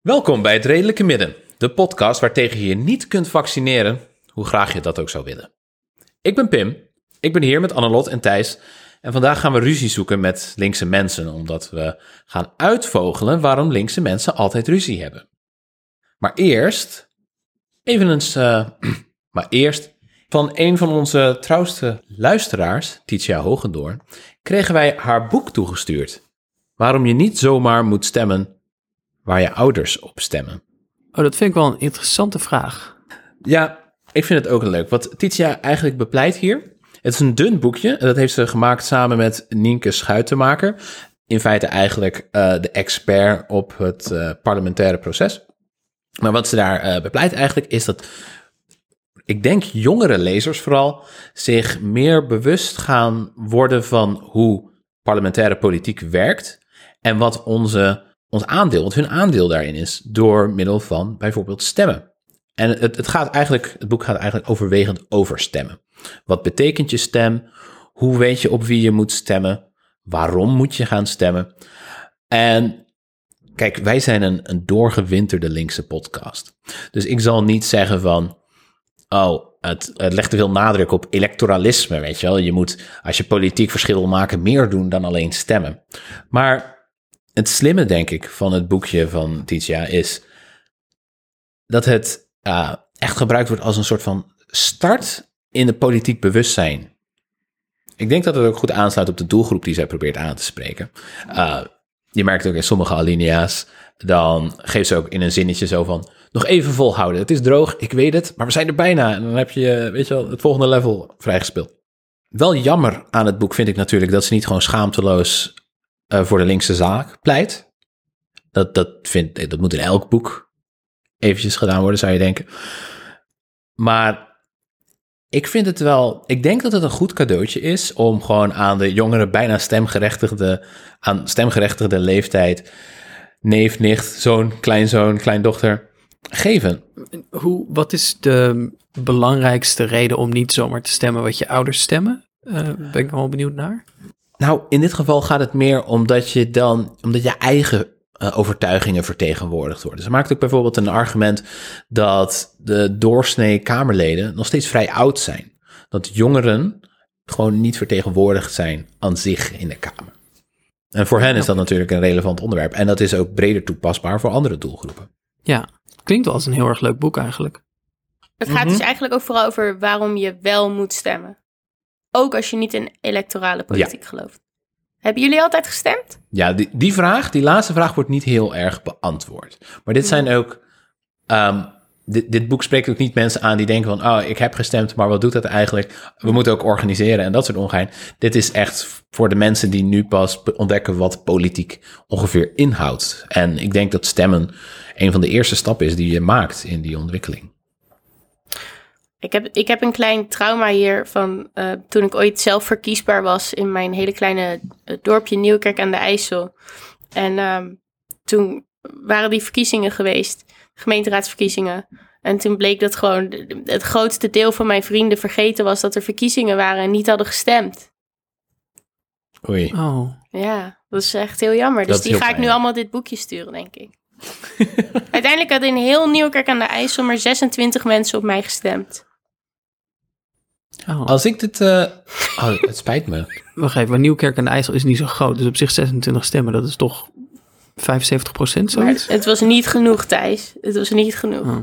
Welkom bij het Redelijke Midden, de podcast waartegen je je niet kunt vaccineren, hoe graag je dat ook zou willen. Ik ben Pim, ik ben hier met Annelot en Thijs en vandaag gaan we ruzie zoeken met linkse mensen, omdat we gaan uitvogelen waarom linkse mensen altijd ruzie hebben. Maar eerst, even eens, eh, maar eerst, van een van onze trouwste luisteraars, Titia Hogendoorn, kregen wij haar boek toegestuurd. Waarom je niet zomaar moet stemmen waar je ouders op stemmen. Oh, dat vind ik wel een interessante vraag. Ja, ik vind het ook leuk. Wat Titia eigenlijk bepleit hier. Het is een dun boekje. Dat heeft ze gemaakt samen met Nienke Schuitenmaker. In feite eigenlijk eh, de expert op het eh, parlementaire proces. Maar wat ze daar eh, bepleit eigenlijk is dat, ik denk jongere lezers vooral, zich meer bewust gaan worden van hoe parlementaire politiek werkt. En wat onze, ons aandeel, wat hun aandeel daarin is, door middel van bijvoorbeeld stemmen. En het, het, gaat eigenlijk, het boek gaat eigenlijk overwegend over stemmen. Wat betekent je stem? Hoe weet je op wie je moet stemmen? Waarom moet je gaan stemmen? En kijk, wij zijn een, een doorgewinterde linkse podcast. Dus ik zal niet zeggen van, oh, het, legt te veel nadruk op electoralisme, weet je wel. Je moet, als je politiek verschil wil maken, meer doen dan alleen stemmen. Maar het slimme, denk ik, van het boekje van Titia is dat het uh, echt gebruikt wordt als een soort van start in het politiek bewustzijn. Ik denk dat het ook goed aansluit op de doelgroep die zij probeert aan te spreken. Uh, je merkt ook in sommige alinea's, dan geeft ze ook in een zinnetje zo van, nog even volhouden. Het is droog, ik weet het, maar we zijn er bijna. En dan heb je, weet je wel, het volgende level vrijgespeeld. Wel jammer aan het boek vind ik natuurlijk dat ze niet gewoon schaamteloos uh, voor de linkse zaak pleit. Dat, dat, vind, dat moet in elk boek eventjes gedaan worden, zou je denken. Maar ik vind het wel, ik denk dat het een goed cadeautje is om gewoon aan de jongere, bijna stemgerechtigde, aan stemgerechtigde leeftijd, neef, nicht, zoon, kleinzoon, kleindochter, geven. Hoe, wat is de belangrijkste reden om niet zomaar te stemmen wat je ouders stemmen? Uh, ben ik wel benieuwd naar. Nou, in dit geval gaat het meer omdat je dan, omdat je eigen uh, overtuigingen vertegenwoordigd worden. Ze maakt ook bijvoorbeeld een argument dat de doorsnee Kamerleden nog steeds vrij oud zijn. Dat jongeren gewoon niet vertegenwoordigd zijn aan zich in de Kamer. En voor hen is dat natuurlijk een relevant onderwerp. En dat is ook breder toepasbaar voor andere doelgroepen. Ja, klinkt wel als een heel erg leuk boek eigenlijk. Het gaat dus eigenlijk ook vooral over waarom je wel moet stemmen. Ook als je niet in electorale politiek Ja. gelooft. Hebben jullie altijd gestemd? Ja, die, die vraag, die laatste vraag wordt niet heel erg beantwoord. Maar dit zijn ook. ehm, dit, dit boek spreekt ook niet mensen aan die denken van, oh, ik heb gestemd, maar wat doet dat eigenlijk? We moeten ook organiseren en dat soort ongein. Dit is echt voor de mensen die nu pas ontdekken wat politiek ongeveer inhoudt. En ik denk dat stemmen een van de eerste stappen is die je maakt in die ontwikkeling. Ik heb, ik heb een klein trauma hier van eh, toen ik ooit zelf verkiesbaar was in mijn hele kleine eh, dorpje Nieuwkerk aan de IJssel. En ehm, toen waren die verkiezingen geweest, gemeenteraadsverkiezingen. En toen bleek dat gewoon het grootste deel van mijn vrienden vergeten was dat er verkiezingen waren en niet hadden gestemd. Oei. Oh, Ja, dat is echt heel jammer. Dus Dat die ga ik nu allemaal dit boekje sturen, denk ik. Uiteindelijk had in heel Nieuwkerk aan de IJssel maar 26 mensen op mij gestemd. Oh. Als ik dit. eh, oh, het spijt me. Wacht even, maar Nieuwkerk aan de IJssel is niet zo groot. Dus op zich 26 stemmen, dat is toch 75 procent zoiets? het was niet genoeg, Thijs. Het was niet genoeg. Oh.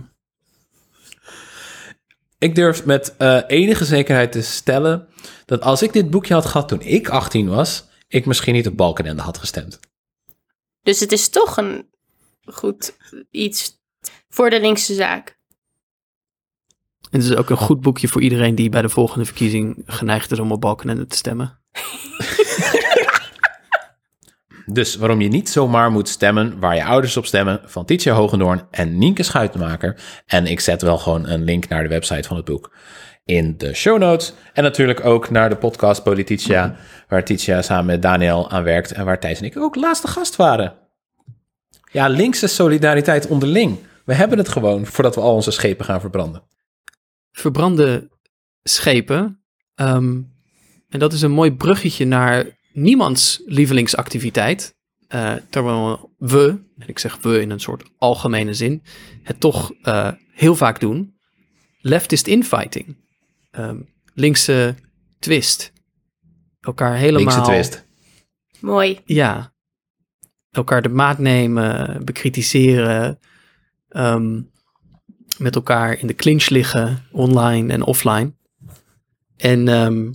Ik durf met eh, enige zekerheid te stellen dat als ik dit boekje had gehad toen ik 18 was, ik misschien niet op Balkenende had gestemd. Dus het is toch een goed iets voor de linkse zaak. Het is ook een goed boekje voor iedereen die bij de volgende verkiezing geneigd is om op Balkenende te stemmen. Dus waarom je niet zomaar moet stemmen waar je ouders op stemmen, van Titia Hogendoorn en Nienke Schuitenmaker. En ik zet wel gewoon een link naar de website van het boek in de show notes. En natuurlijk ook naar de podcast Politicia, waar Titia samen met Daniel aan werkt en waar Thijs en ik ook laatste gast waren. Ja, linkse solidariteit onderling. We hebben het gewoon voordat we al onze schepen gaan verbranden. Verbrande schepen. ehm, en dat is een mooi bruggetje naar niemands lievelingsactiviteit. Eh, terwijl we, en ik zeg we in een soort algemene zin, het toch eh, heel vaak doen. Leftist infighting. Ehm, linkse twist. Elkaar helemaal... Linkse twist. Mooi. Ja. Elkaar de maat nemen, bekritiseren. ehm, met elkaar in de clinch liggen, online en offline. En ehm,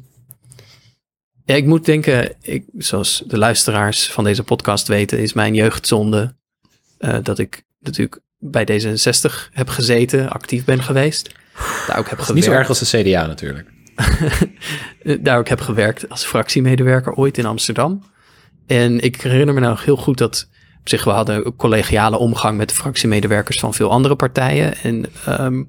ja, ik moet denken, ik, zoals de luisteraars van deze podcast weten, is mijn jeugdzonde eh, dat ik natuurlijk bij D66 heb gezeten, actief ben geweest. Daar ook heb niet zo erg als de CDA natuurlijk. Daar ook heb gewerkt als fractiemedewerker ooit in Amsterdam. En ik herinner me nou heel goed dat op zich we hadden collegiale omgang met de fractiemedewerkers van veel andere partijen. En ehm,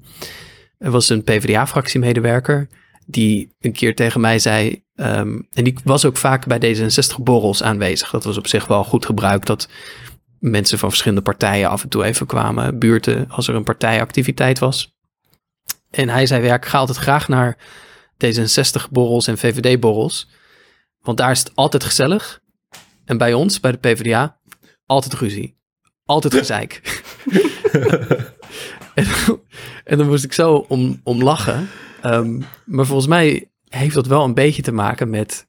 er was een PvdA-fractiemedewerker die een keer tegen mij zei, ehm, en die was ook vaak bij D66-borrels aanwezig. Dat was op zich wel goed gebruikt dat mensen van verschillende partijen af en toe even kwamen buurten als er een partijactiviteit was. En hij zei, ja, ik ga altijd graag naar D66-borrels en VVD-borrels. Want daar is het altijd gezellig. En bij ons, bij de PvdA, altijd ruzie. Altijd gezeik. en, en dan moest ik zo om, om lachen. Ehm, maar volgens mij heeft dat wel een beetje te maken met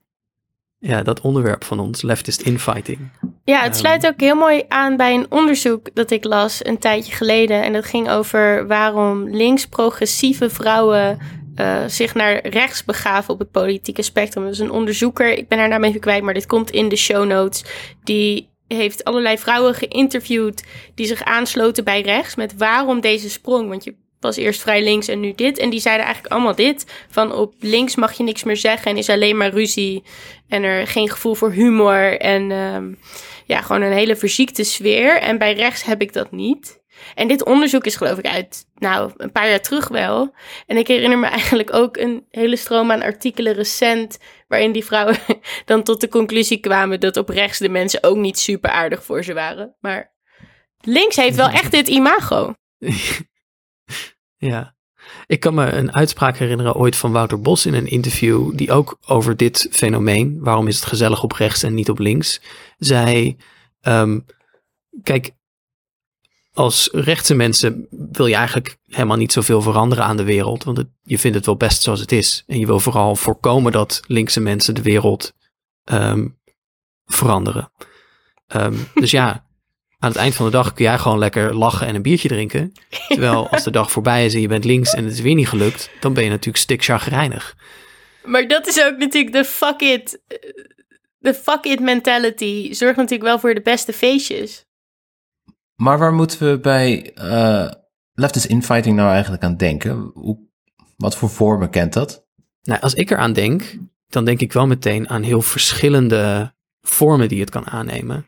ja, dat onderwerp van ons, leftist infighting. Ja, het Ehm. sluit ook heel mooi aan bij een onderzoek dat ik las een tijdje geleden. En dat ging over waarom links-progressieve vrouwen eh, zich naar rechts begaven op het politieke spectrum. Dus een onderzoeker, ik ben haar naam even kwijt, maar dit komt in de show notes. Die heeft allerlei vrouwen geïnterviewd die zich aansloten bij rechts met waarom deze sprong. Want je was eerst vrij links en nu dit. En die zeiden eigenlijk allemaal dit. Van op links mag je niks meer zeggen en is alleen maar ruzie. En er geen gevoel voor humor. En ehm, ja, gewoon een hele verziekte sfeer. En bij rechts heb ik dat niet. En dit onderzoek is geloof ik uit, nou, een paar jaar terug wel. En ik herinner me eigenlijk ook een hele stroom aan artikelen recent... waarin die vrouwen dan tot de conclusie kwamen... dat op rechts de mensen ook niet super aardig voor ze waren. Maar links heeft wel echt dit imago. Ja. Ik kan me een uitspraak herinneren ooit van Wouter Bos in een interview, die ook over dit fenomeen, waarom is het gezellig op rechts en niet op links, zei, ehm, kijk, als rechtse mensen wil je eigenlijk helemaal niet zoveel veranderen aan de wereld, want het, je vindt het wel best zoals het is. En je wil vooral voorkomen dat linkse mensen de wereld ehm, veranderen. Ehm, dus ja, aan het eind van de dag kun jij gewoon lekker lachen en een biertje drinken. Terwijl als de dag voorbij is en je bent links en het is weer niet gelukt, dan ben je natuurlijk stik chagrijnig. Maar dat is ook natuurlijk de fuck it, de fuck it mentality. Zorgt natuurlijk wel voor de beste feestjes. Maar waar moeten we bij eh leftist infighting nou eigenlijk aan denken? Hoe, wat voor vormen kent dat? Nou, als ik eraan denk, dan denk ik wel meteen aan heel verschillende vormen die het kan aannemen.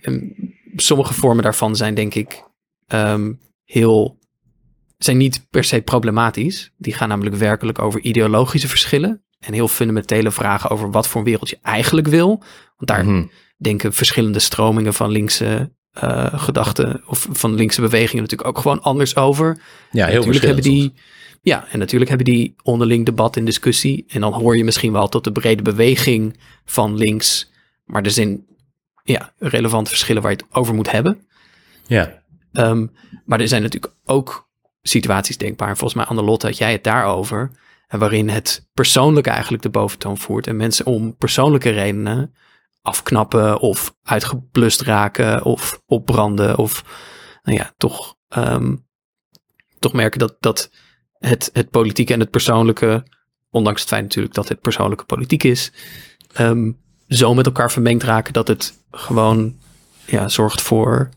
En sommige vormen daarvan zijn denk ik ehm, heel, zijn niet per se problematisch. Die gaan namelijk werkelijk over ideologische verschillen en heel fundamentele vragen over wat voor wereld je eigenlijk wil. Want daar Mhm. denken verschillende stromingen van linkse eh, gedachten of van linkse bewegingen natuurlijk ook gewoon anders over. Ja, heel natuurlijk hebben die, ja, en natuurlijk hebben die onderling debat en discussie. En dan hoor je misschien wel tot de brede beweging van links. Maar er zijn ja, relevante verschillen waar je het over moet hebben. Ja. Ehm, maar er zijn natuurlijk ook situaties denkbaar. En volgens mij, Annelotte, had jij het daarover. En waarin het persoonlijke eigenlijk de boventoon voert. En mensen om persoonlijke redenen afknappen of uitgeblust raken of opbranden. Of nou ja, toch, ehm, toch merken dat, dat het, het politieke en het persoonlijke, ondanks het feit natuurlijk dat het persoonlijke politiek is, ehm, zo met elkaar vermengd raken dat het gewoon ja, zorgt voor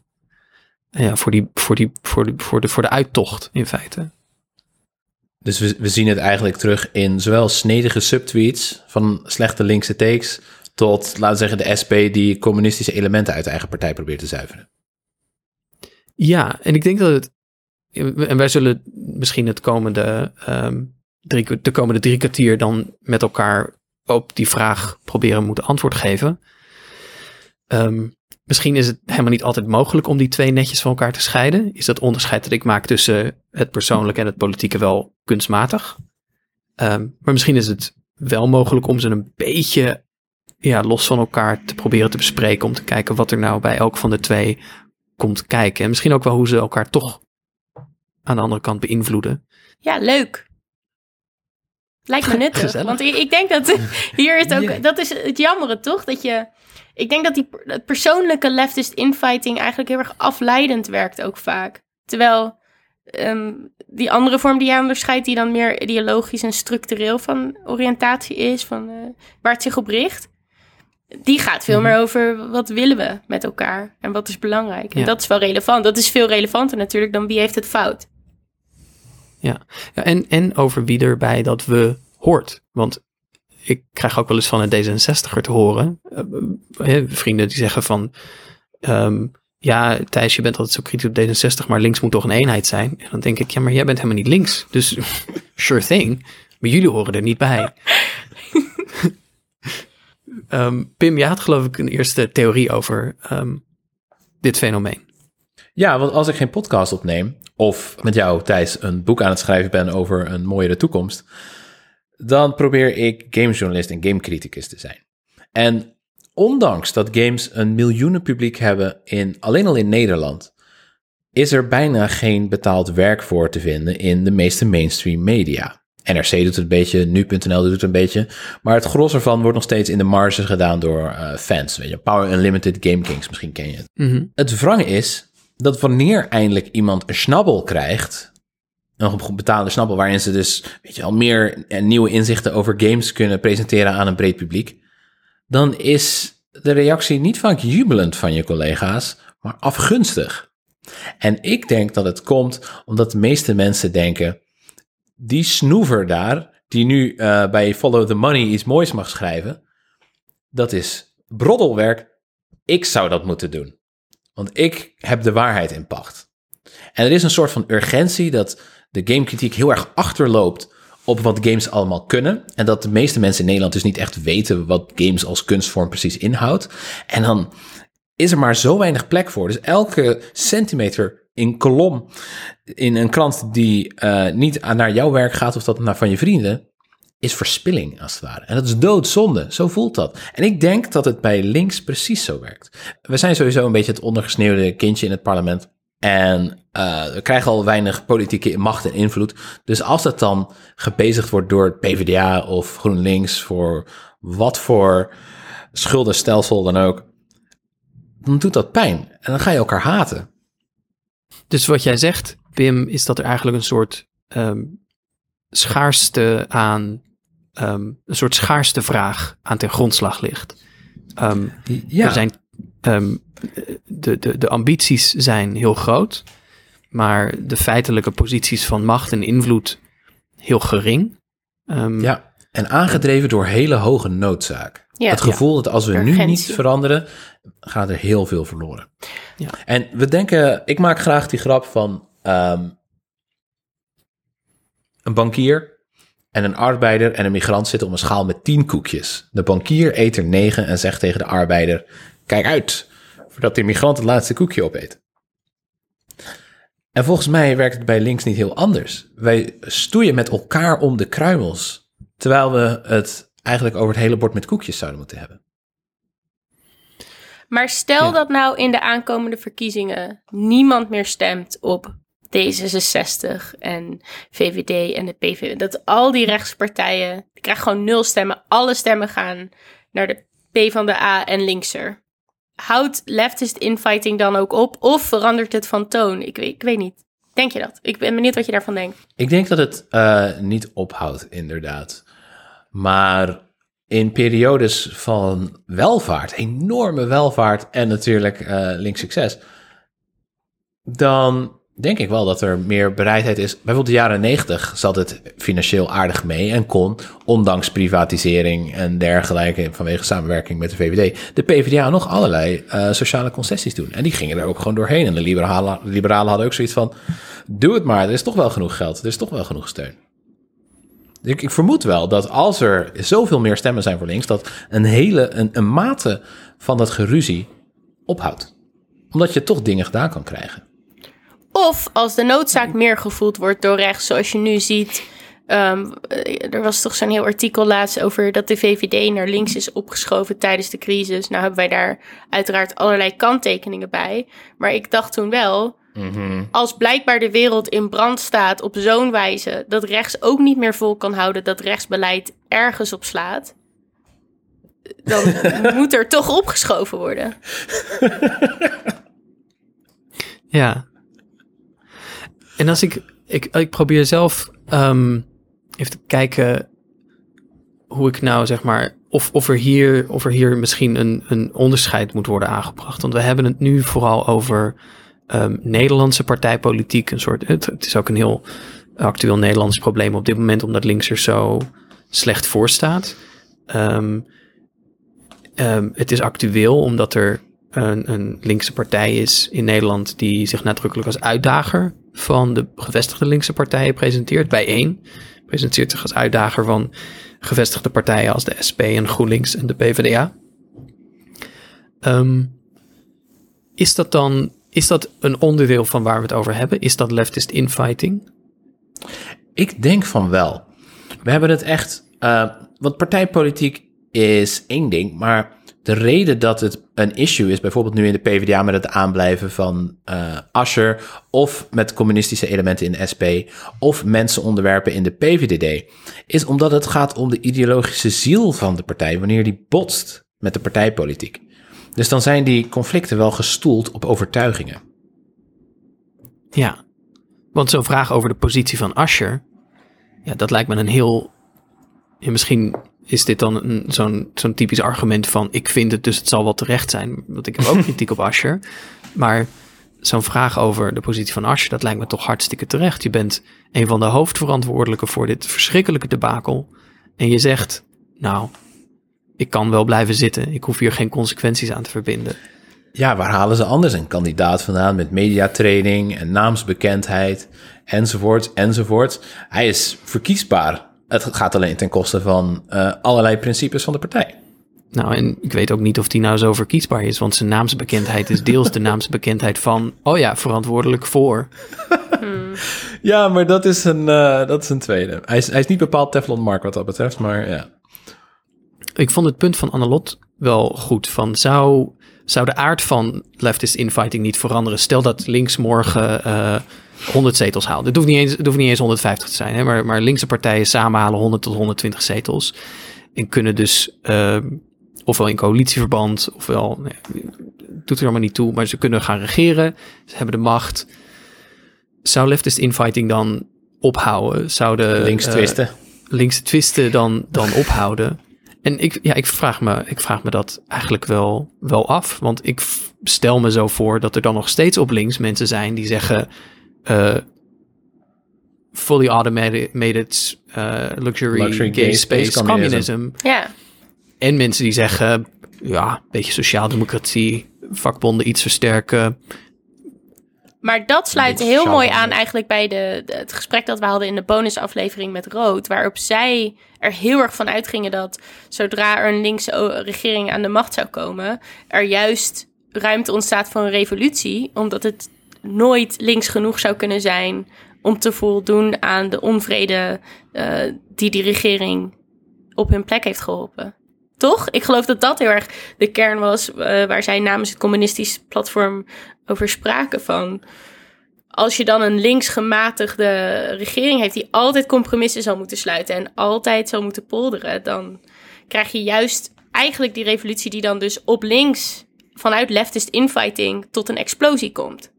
ja, voor, die, voor, die, voor, de, voor, de, voor de uittocht in feite. Dus we, we zien het eigenlijk terug in zowel snedige subtweets van slechte linkse takes... tot, laten we zeggen, de SP die communistische elementen uit de eigen partij probeert te zuiveren. Ja, en ik denk dat het. En wij zullen misschien het komende, ehm, drie, de komende drie kwartier dan met elkaar op die vraag proberen moeten antwoord geven. Ehm, misschien is het helemaal niet altijd mogelijk om die twee netjes van elkaar te scheiden. Is dat onderscheid dat ik maak tussen het persoonlijke en het politieke wel kunstmatig? Ehm, maar misschien is het wel mogelijk om ze een beetje ja, los van elkaar te proberen te bespreken. Om te kijken wat er nou bij elk van de twee komt kijken. En misschien ook wel hoe ze elkaar toch aan de andere kant beïnvloeden. Ja, leuk. Lijkt me nuttig. Gezellig. Want ik, denk dat hier is ook, dat is het jammere toch? Dat je, ik denk dat die het persoonlijke leftist infighting eigenlijk heel erg afleidend werkt ook vaak. Terwijl ehm, die andere vorm die jij onderscheidt, die dan meer ideologisch en structureel van oriëntatie is, van eh, waar het zich op richt, die gaat veel Mhm. meer over wat willen we met elkaar en wat is belangrijk. En Ja. dat is wel relevant. Dat is veel relevanter natuurlijk dan wie heeft het fout. Ja, en, en over wie er bij dat we hoort. Want ik krijg ook wel eens van een D66er te horen. eh, eh, vrienden die zeggen van... ehm, ja, Thijs, je bent altijd zo kritisch op D66, maar links moet toch een eenheid zijn? En dan denk ik, ja, maar jij bent helemaal niet links. Dus sure thing. Maar jullie horen er niet bij. Ehm, Pim, jij had geloof ik een eerste theorie over ehm, dit fenomeen. Ja, want als ik geen podcast opneem, of met jou, Thijs, een boek aan het schrijven ben over een mooiere toekomst, dan probeer ik gamejournalist en gamecriticus te zijn. En ondanks dat games een miljoenen publiek hebben, in, alleen al in Nederland, is er bijna geen betaald werk voor te vinden in de meeste mainstream media. NRC doet het een beetje, nu.nl doet het een beetje, maar het gros ervan wordt nog steeds in de marge gedaan door eh, fans. Weet je, Power Unlimited, Game Kings, misschien ken je het. Mhm. Het wrange is dat wanneer eindelijk iemand een snabbel krijgt, een betaalde snabbel, waarin ze dus weet je, al meer en nieuwe inzichten over games kunnen presenteren aan een breed publiek, dan is de reactie niet vaak jubelend van je collega's, maar afgunstig. En ik denk dat het komt omdat de meeste mensen denken, die snoever daar, die nu eh, bij Follow the Money iets moois mag schrijven, dat is broddelwerk. Ik zou dat moeten doen. Want ik heb de waarheid in pacht. En er is een soort van urgentie dat de gamekritiek heel erg achterloopt op wat games allemaal kunnen. En dat de meeste mensen in Nederland dus niet echt weten wat games als kunstvorm precies inhoudt. En dan is er maar zo weinig plek voor. Dus elke centimeter in kolom in een krant die eh, niet naar jouw werk gaat of dat naar van je vrienden, is verspilling als het ware. En dat is doodzonde. Zo voelt dat. En ik denk dat het bij links precies zo werkt. We zijn sowieso een beetje het ondergesneeuwde kindje in het parlement. En eh, we krijgen al weinig politieke macht en invloed. Dus als dat dan gebezigd wordt door het PvdA of GroenLinks voor wat voor schuldenstelsel dan ook, dan doet dat pijn. En dan ga je elkaar haten. Dus wat jij zegt, Pim, is dat er eigenlijk een soort ehm, schaarste aan, ehm, een soort schaarste vraag aan ten grondslag ligt. Ehm, Ja, Er zijn, de, de, de ambities zijn heel groot, maar de feitelijke posities van macht en invloed heel gering. Ja. En aangedreven door hele hoge noodzaak. Ja. het gevoel dat als we nu niet Urgentie. veranderen, gaat er heel veel verloren. Ja. En we denken, ik maak graag die grap van ehm, een bankier en een arbeider en een migrant zitten om een schaal met tien koekjes. De bankier eet er negen en zegt tegen de arbeider, kijk uit, voordat de migrant het laatste koekje opeet. En volgens mij werkt het bij links niet heel anders. Wij stoeien met elkaar om de kruimels, terwijl we het eigenlijk over het hele bord met koekjes zouden moeten hebben. Maar stel Ja. dat nou in de aankomende verkiezingen niemand meer stemt op D66 en VVD en de PVV. Dat al die rechtspartijen, die krijgen gewoon nul stemmen. Alle stemmen gaan naar de P van de A en linkser. Houdt leftist infighting dan ook op of verandert het van toon? Ik weet, ik weet niet. Denk je dat? Ik ben benieuwd wat je daarvan denkt. Ik denk dat het eh, niet ophoudt, inderdaad. Maar in periodes van welvaart, enorme welvaart en natuurlijk eh links succes, dan denk ik wel dat er meer bereidheid is. Bijvoorbeeld de jaren negentig zat het financieel aardig mee en kon, ondanks privatisering en dergelijke, vanwege samenwerking met de VVD, de PvdA nog allerlei eh, sociale concessies doen. En die gingen er ook gewoon doorheen. En de liberalen hadden ook zoiets van, doe het maar, er is toch wel genoeg geld, er is toch wel genoeg steun. Ik, ik vermoed wel dat als er zoveel meer stemmen zijn voor links, dat een hele een, een mate van dat geruzie ophoudt. Omdat je toch dingen gedaan kan krijgen. Of als de noodzaak meer gevoeld wordt door rechts, zoals je nu ziet. Ehm, eh, er was toch zo'n heel artikel laatst over dat de VVD naar links is opgeschoven tijdens de crisis. Nou hebben wij daar uiteraard allerlei kanttekeningen bij. Maar ik dacht toen wel, als blijkbaar de wereld in brand staat op zo'n wijze dat rechts ook niet meer vol kan houden dat rechtsbeleid ergens op slaat. Dan moet er toch opgeschoven worden. Ja. En als ik, ik, ik probeer zelf ehm, even te kijken hoe ik nou zeg maar, of, of, er, hier, of er hier misschien een, een onderscheid moet worden aangebracht. Want we hebben het nu vooral over ehm, Nederlandse partijpolitiek. Een soort, het, het is ook een heel actueel Nederlands probleem op dit moment, omdat links er zo slecht voor staat. Ehm, ehm, het is actueel omdat er een, een linkse partij is in Nederland die zich nadrukkelijk als uitdager van de gevestigde linkse partijen presenteert. Bij één presenteert zich als uitdager van gevestigde partijen als de SP en GroenLinks en de PvdA. Is dat dan is dat een onderdeel van waar we het over hebben? Is dat leftist infighting? Ik denk van wel. We hebben het echt. eh, want partijpolitiek is één ding, maar de reden dat het een issue is, bijvoorbeeld nu in de PvdA met het aanblijven van eh Ascher, of met communistische elementen in de SP, of mensenonderwerpen in de PVDD, is omdat het gaat om de ideologische ziel van de partij wanneer die botst met de partijpolitiek. Dus dan zijn die conflicten wel gestoeld op overtuigingen. Ja, want zo'n vraag over de positie van Ascher, ja, dat lijkt me een heel. Ja, misschien is dit dan zo'n, zo'n typisch argument van ik vind het, dus het zal wel terecht zijn. Want ik heb ook kritiek op Ascher. Maar zo'n vraag over de positie van Ascher, dat lijkt me toch hartstikke terecht. Je bent een van de hoofdverantwoordelijken voor dit verschrikkelijke debakel. En je zegt, nou, ik kan wel blijven zitten. Ik hoef hier geen consequenties aan te verbinden. Ja, waar halen ze anders een kandidaat vandaan met mediatraining en naamsbekendheid enzovoort enzovoort. Hij is verkiesbaar. Het gaat alleen ten koste van eh, allerlei principes van de partij. Nou, en ik weet ook niet of die nou zo verkiesbaar is, want zijn naamsbekendheid is deels de naamsbekendheid van, oh ja, verantwoordelijk voor. Ja, maar dat is een, eh, dat is een tweede. Hij is, hij is niet bepaald Teflon Mark wat dat betreft, maar ja. Ik vond het punt van Annelot wel goed. Van zou, zou de aard van leftist infighting niet veranderen? Stel dat links morgen eh 100 zetels haalt. Het hoeft niet eens, het hoeft niet eens 150 te zijn, hè? Maar, maar linkse partijen samen halen 100 tot 120 zetels. En kunnen dus eh, ofwel in coalitieverband, ofwel, doet er allemaal niet toe, maar ze kunnen gaan regeren. Ze hebben de macht. Zou leftist infighting dan ophouden? Zouden Links eh, twisten. linkse twisten dan, dan ophouden. En ik, ja, ik, vraag me, ik vraag me dat eigenlijk wel, wel af. Want ik stel me zo voor dat er dan nog steeds op links mensen zijn die zeggen... eh, fully automated eh, luxury, Luxury gay, gay space, space communism. Ja, En mensen die zeggen, ja, een beetje sociaaldemocratie, vakbonden iets versterken. Maar dat sluit heel mooi aan eigenlijk bij de, de- het gesprek dat we hadden in de bonusaflevering met Rood. Waarop zij er heel erg van uitgingen dat zodra er een linkse regering aan de macht zou komen, er juist ruimte ontstaat voor een revolutie. Omdat het nooit links genoeg zou kunnen zijn om te voldoen aan de onvrede eh, die die regering op hun plek heeft geholpen. Toch? Ik geloof dat dat heel erg de kern was eh, waar zij namens het communistisch platform over spraken van als je dan een linksgematigde regering heeft die altijd compromissen zal moeten sluiten en altijd zal moeten polderen, dan krijg je juist eigenlijk die revolutie die dan dus op links vanuit leftist infighting tot een explosie komt.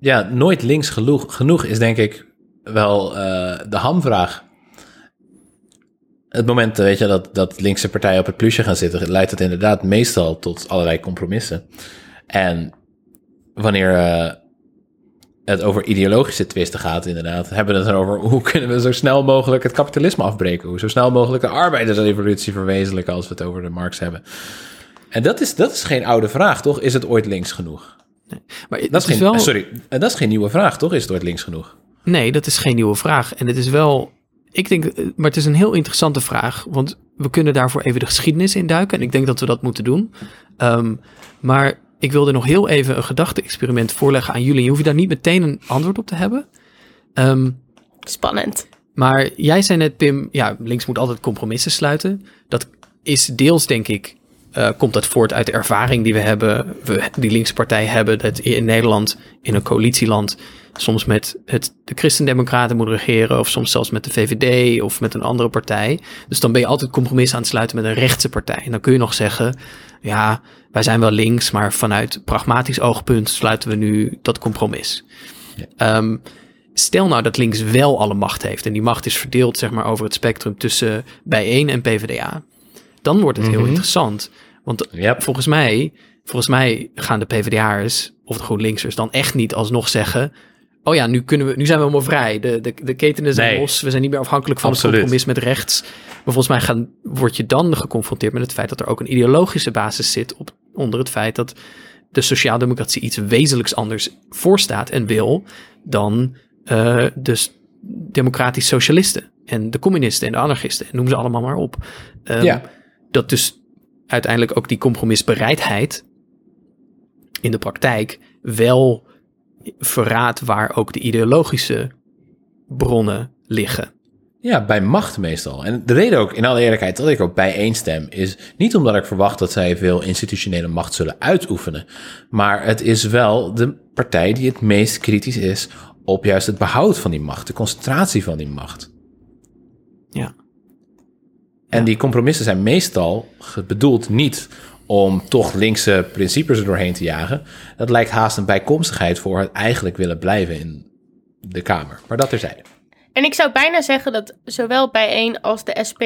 Ja, nooit links genoeg, is denk ik wel eh, de hamvraag. Het moment weet je, dat, dat linkse partijen op het plusje gaan zitten, leidt het inderdaad meestal tot allerlei compromissen. En wanneer eh, het over ideologische twisten gaat, inderdaad, hebben we het erover hoe kunnen we zo snel mogelijk het kapitalisme afbreken, hoe zo snel mogelijk de arbeidersrevolutie verwezenlijken als we het over de Marx hebben. En dat is, dat is geen oude vraag, toch? Is het ooit links genoeg? Maar Dat is geen, wel, Sorry, en dat is geen nieuwe vraag, toch? Is het ooit links genoeg? Nee, dat is geen nieuwe vraag. En het is wel, ik denk, eh, maar het is een heel interessante vraag. Want we kunnen daarvoor even de geschiedenis induiken. En ik denk dat we dat moeten doen. Ehm, maar ik wilde nog heel even een gedachte-experiment voorleggen aan jullie. Je hoeft daar niet meteen een antwoord op te hebben. Ehm, Spannend. maar jij zei net, Pim, ja, links moet altijd compromissen sluiten. Dat is deels, denk ik, eh, komt dat voort uit de ervaring die we hebben, we, die linkse partij hebben, dat in Nederland, in een coalitieland, soms met het, de Christendemocraten moet regeren, of soms zelfs met de VVD of met een andere partij. Dus dan ben je altijd compromissen aan het sluiten met een rechtse partij. En dan kun je nog zeggen, ja, wij zijn wel links, maar vanuit pragmatisch oogpunt sluiten we nu dat compromis. Ehm, Stel nou dat links wel alle macht heeft en die macht is verdeeld zeg maar, over het spectrum tussen bijeen en PvdA. Dan wordt het heel Mhm. interessant. Want Yep. volgens mij, volgens mij gaan de PvdA'ers of de GroenLinksers dan echt niet alsnog zeggen... Oh ja, nu, kunnen we, nu zijn we helemaal vrij. De, de, de ketenen zijn Nee. los. We zijn niet meer afhankelijk van Absoluut. het compromis met rechts. Maar volgens mij gaan, word je dan geconfronteerd met het feit dat er ook een ideologische basis zit op, onder het feit dat de sociaaldemocratie iets wezenlijks anders voorstaat en wil dan de s- democratisch socialisten en de communisten en de anarchisten. En noem ze allemaal maar op. Ehm, Ja. Dat dus uiteindelijk ook die compromisbereidheid in de praktijk wel verraadt waar ook de ideologische bronnen liggen. Ja, bij macht meestal. En de reden ook, in alle eerlijkheid, dat ik ook bijeenstem, is niet omdat ik verwacht dat zij veel institutionele macht zullen uitoefenen. Maar het is wel de partij die het meest kritisch is op juist het behoud van die macht, de concentratie van die macht. Ja. En die compromissen zijn meestal bedoeld niet om toch linkse principes er doorheen te jagen. Dat lijkt haast een bijkomstigheid voor het eigenlijk willen blijven in de Kamer. Maar dat terzijde. En ik zou bijna zeggen dat zowel bijeen als de SP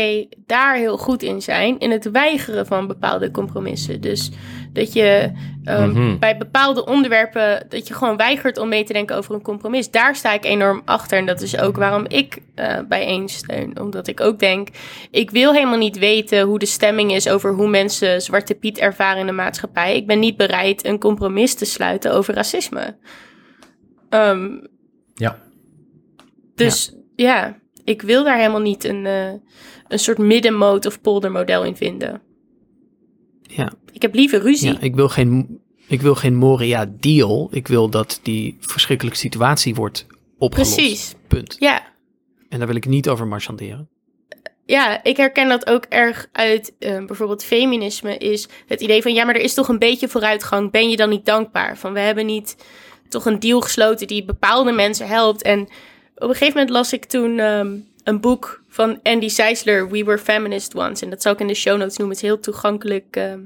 daar heel goed in zijn. In het weigeren van bepaalde compromissen. Dus dat je ehm, Mhm. bij bepaalde onderwerpen. dat je gewoon weigert om mee te denken over een compromis. Daar sta ik enorm achter. En dat is ook waarom ik eh bijeen steun. Omdat ik ook denk. ik wil helemaal niet weten hoe de stemming is over hoe mensen Zwarte Piet ervaren in de maatschappij. Ik ben niet bereid een compromis te sluiten over racisme. Ehm, Ja. dus ja. ik wil daar helemaal niet een, eh, een soort middenmoot of poldermodel in vinden. Ja. Ik heb liever ruzie. Ja, ik wil geen, ik wil geen Moria deal. Ik wil dat die verschrikkelijke situatie wordt opgelost. Precies. Punt. Ja. En daar wil ik niet over marchanderen. ja, ik herken dat ook erg uit eh, bijvoorbeeld feminisme. Is het idee van ja, maar er is toch een beetje vooruitgang. Ben je dan niet dankbaar? Van we hebben niet toch een deal gesloten die bepaalde mensen helpt. En op een gegeven moment las ik toen ehm, een boek van Andy Seisler, We Were Feminist Once. En dat zal ik in de show notes noemen. Het is heel toegankelijk ehm,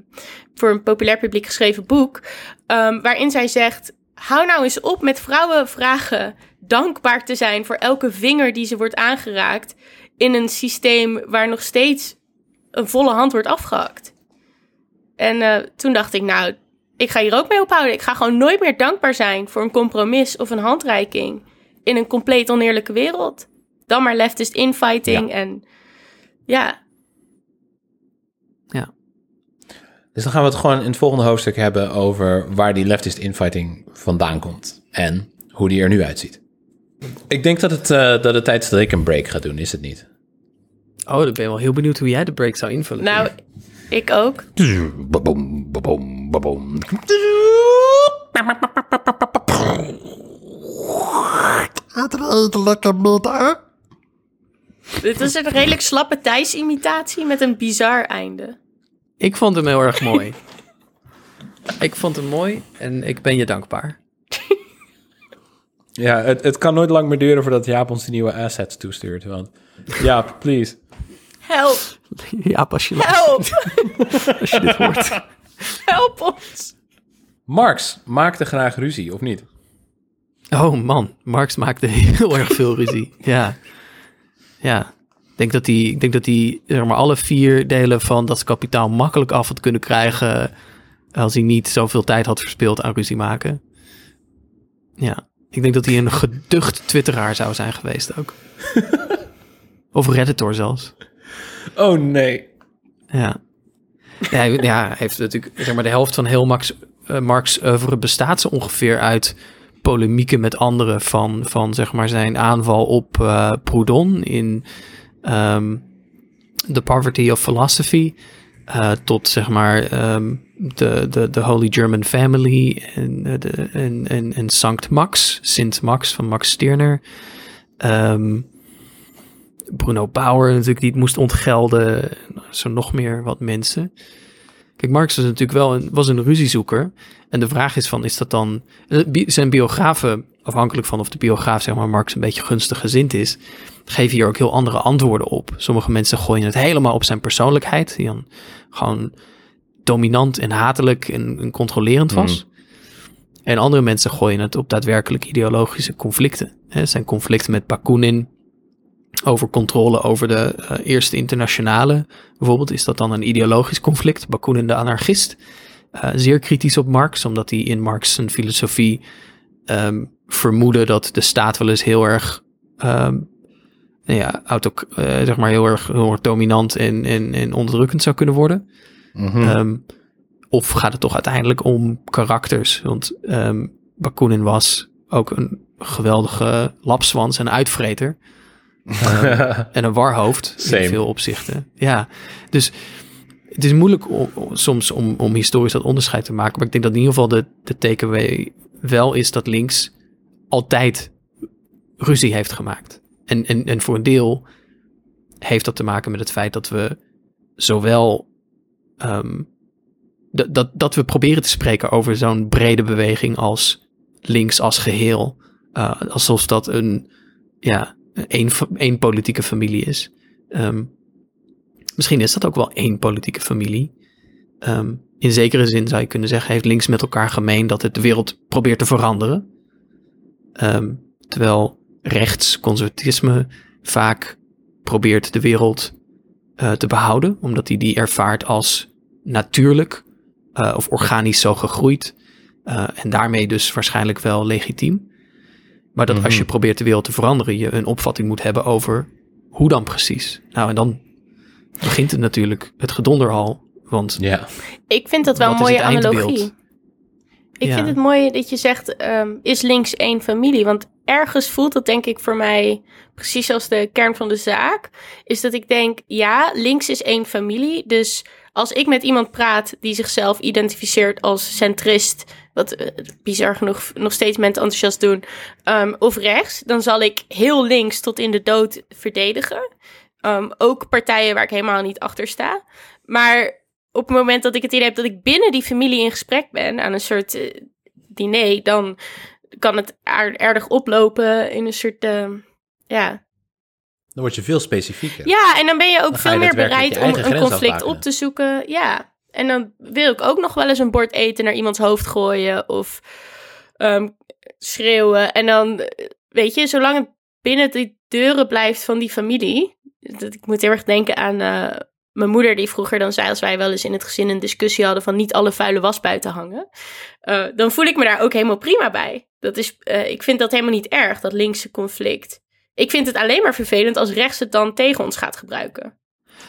voor een populair publiek geschreven boek. ehm, waarin zij zegt, hou nou eens op met vrouwen vragen dankbaar te zijn voor elke vinger die ze wordt aangeraakt in een systeem waar nog steeds een volle hand wordt afgehakt. En eh, toen dacht ik, nou, ik ga hier ook mee ophouden. Ik ga gewoon nooit meer dankbaar zijn voor een compromis of een handreiking in een compleet oneerlijke wereld. Dan maar leftist infighting en ja, Ja. Dus dan gaan we het gewoon in het volgende hoofdstuk hebben over waar die leftist infighting vandaan komt en hoe die er nu uitziet. Ik denk dat het, eh, dat het tijd is dat ik een break ga doen, is het niet? Oh, dan ben je wel heel benieuwd hoe jij de break zou invullen. nou, ik ook. Baboom, baboom, baboom. Dit is een redelijk slappe Thijs-imitatie met een bizar einde. Ik vond hem heel erg mooi. ik vond hem mooi en ik ben je dankbaar. Ja, het, het kan nooit lang meer duren voordat Jaap ons die nieuwe assets toestuurt. Want Jaap, please. Help, Ja, pas je help, als je dit hoort. help ons. Marx maakte graag ruzie, of niet? Oh man, Marx maakte heel erg veel ruzie. Ja. Ja. Ik denk dat hij, ik denk dat hij zeg maar, alle vier delen van dat kapitaal makkelijk af had kunnen krijgen. als hij niet zoveel tijd had verspeeld aan ruzie maken. Ja. Ik denk dat hij een geducht twitteraar zou zijn geweest ook. of redditor zelfs. Oh nee. Ja. Ja, hij, ja, hij heeft natuurlijk zeg maar de helft van heel Max, eh, Marx oeuvre bestaat zo ongeveer uit polemieken met anderen van, van zeg maar zijn aanval op eh, Proudhon in ehm, The Poverty of Philosophy. eh, tot zeg maar ehm, de, de, de Holy German Family en, eh, en, en, en Sankt Max, Sint Max van Max Stirner. Ehm, Bruno Bauer natuurlijk die het moest ontgelden. Zo nog meer wat mensen. Kijk, Marx was natuurlijk wel een, was een ruziezoeker. En de vraag is van, is dat dan... Zijn biografen, afhankelijk van of de biograaf zeg maar Marx een beetje gunstig gezind is... geven hier ook heel andere antwoorden op. Sommige mensen gooien het helemaal op zijn persoonlijkheid. Die dan gewoon dominant en hatelijk en, en controlerend was. En andere mensen gooien het op daadwerkelijk ideologische conflicten. Hè, zijn conflicten met Bakunin over controle over de eh, Eerste Internationale. Bijvoorbeeld is dat dan een ideologisch conflict. Bakunin de anarchist. eh, zeer kritisch op Marx, omdat hij in Marx zijn filosofie ehm, vermoedde dat de staat wel eens heel erg, ehm, nou ja, auto, eh, zeg maar heel erg, heel erg dominant en, en, en onderdrukkend zou kunnen worden. Mhm. Ehm, of gaat het toch uiteindelijk om karakters? Want Bakunin was ook een geweldige lapswans en uitvreter. Ehm, en een warhoofd Same. in veel opzichten. Ja, dus het is moeilijk om, om- soms om, om historisch dat onderscheid te maken. Maar ik denk dat in ieder geval de, de takeaway wel is dat links altijd ruzie heeft gemaakt. En, en, en voor een deel heeft dat te maken met het feit dat we zowel ehm, dat, dat, dat we proberen te spreken over zo'n brede beweging als links als geheel. eh, alsof dat een, ja, één, politieke familie is. Ehm, misschien is dat ook wel één politieke familie. Ehm, in zekere zin zou je kunnen zeggen, heeft links met elkaar gemeen dat het de wereld probeert te veranderen. Ehm, terwijl rechts, conservatisme, vaak probeert de wereld eh, te behouden, omdat hij die ervaart als natuurlijk eh, of organisch zo gegroeid. eh, en daarmee dus waarschijnlijk wel legitiem. Maar dat als je Mhm. probeert de wereld te veranderen, je een opvatting moet hebben over hoe dan precies. Nou, en dan begint het natuurlijk het gedonder al. Want ja. Ik vind dat wel een mooie analogie. Ik Ja. vind het mooi dat je zegt, ehm, is links één familie? Want ergens voelt dat denk ik voor mij precies als de kern van de zaak. Is dat ik denk, ja, links is één familie. Dus als ik met iemand praat die zichzelf identificeert als centrist, wat eh, bizar genoeg nog steeds mensen enthousiast doen, ehm, of rechts, dan zal ik heel links tot in de dood verdedigen. Ehm, ook partijen waar ik helemaal niet achter sta. Maar op het moment dat ik het idee heb dat ik binnen die familie in gesprek ben aan een soort eh, diner, dan kan het aard- aardig oplopen in een soort, eh, ja. Dan word je veel specifieker. Ja, en dan ben je ook Dan veel je meer bereid om een conflict op te zoeken. Ja, en dan wil ik ook nog wel eens een bord eten naar iemands hoofd gooien of ehm, schreeuwen. En dan, weet je, zolang het binnen die deuren blijft van die familie. Dat, ik moet heel erg denken aan eh, mijn moeder, die vroeger dan zei, als wij wel eens in het gezin een discussie hadden van niet alle vuile was buiten hangen. eh, dan voel ik me daar ook helemaal prima bij. Dat is, eh, ik vind dat helemaal niet erg, dat linkse conflict. Ik vind het alleen maar vervelend als rechts het dan tegen ons gaat gebruiken.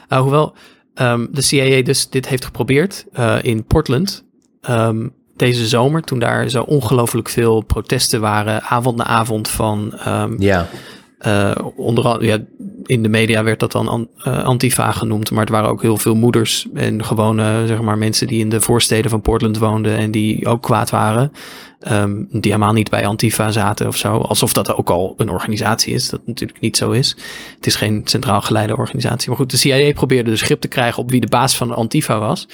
Nou, hoewel ehm, de CIA dus dit heeft geprobeerd eh, in Portland ehm, deze zomer, toen daar zo ongelooflijk veel protesten waren, avond na avond van ehm, Ja. Eh, onder ja, in de media werd dat dan an- eh, Antifa genoemd, maar het waren ook heel veel moeders en gewone, zeg maar, mensen die in de voorsteden van Portland woonden en die ook kwaad waren. ehm, die helemaal niet bij Antifa zaten of zo. Alsof dat ook al een organisatie is, dat natuurlijk niet zo is. Het is geen centraal geleide organisatie. Maar goed, de CIA probeerde dus grip te krijgen op wie de baas van Antifa was.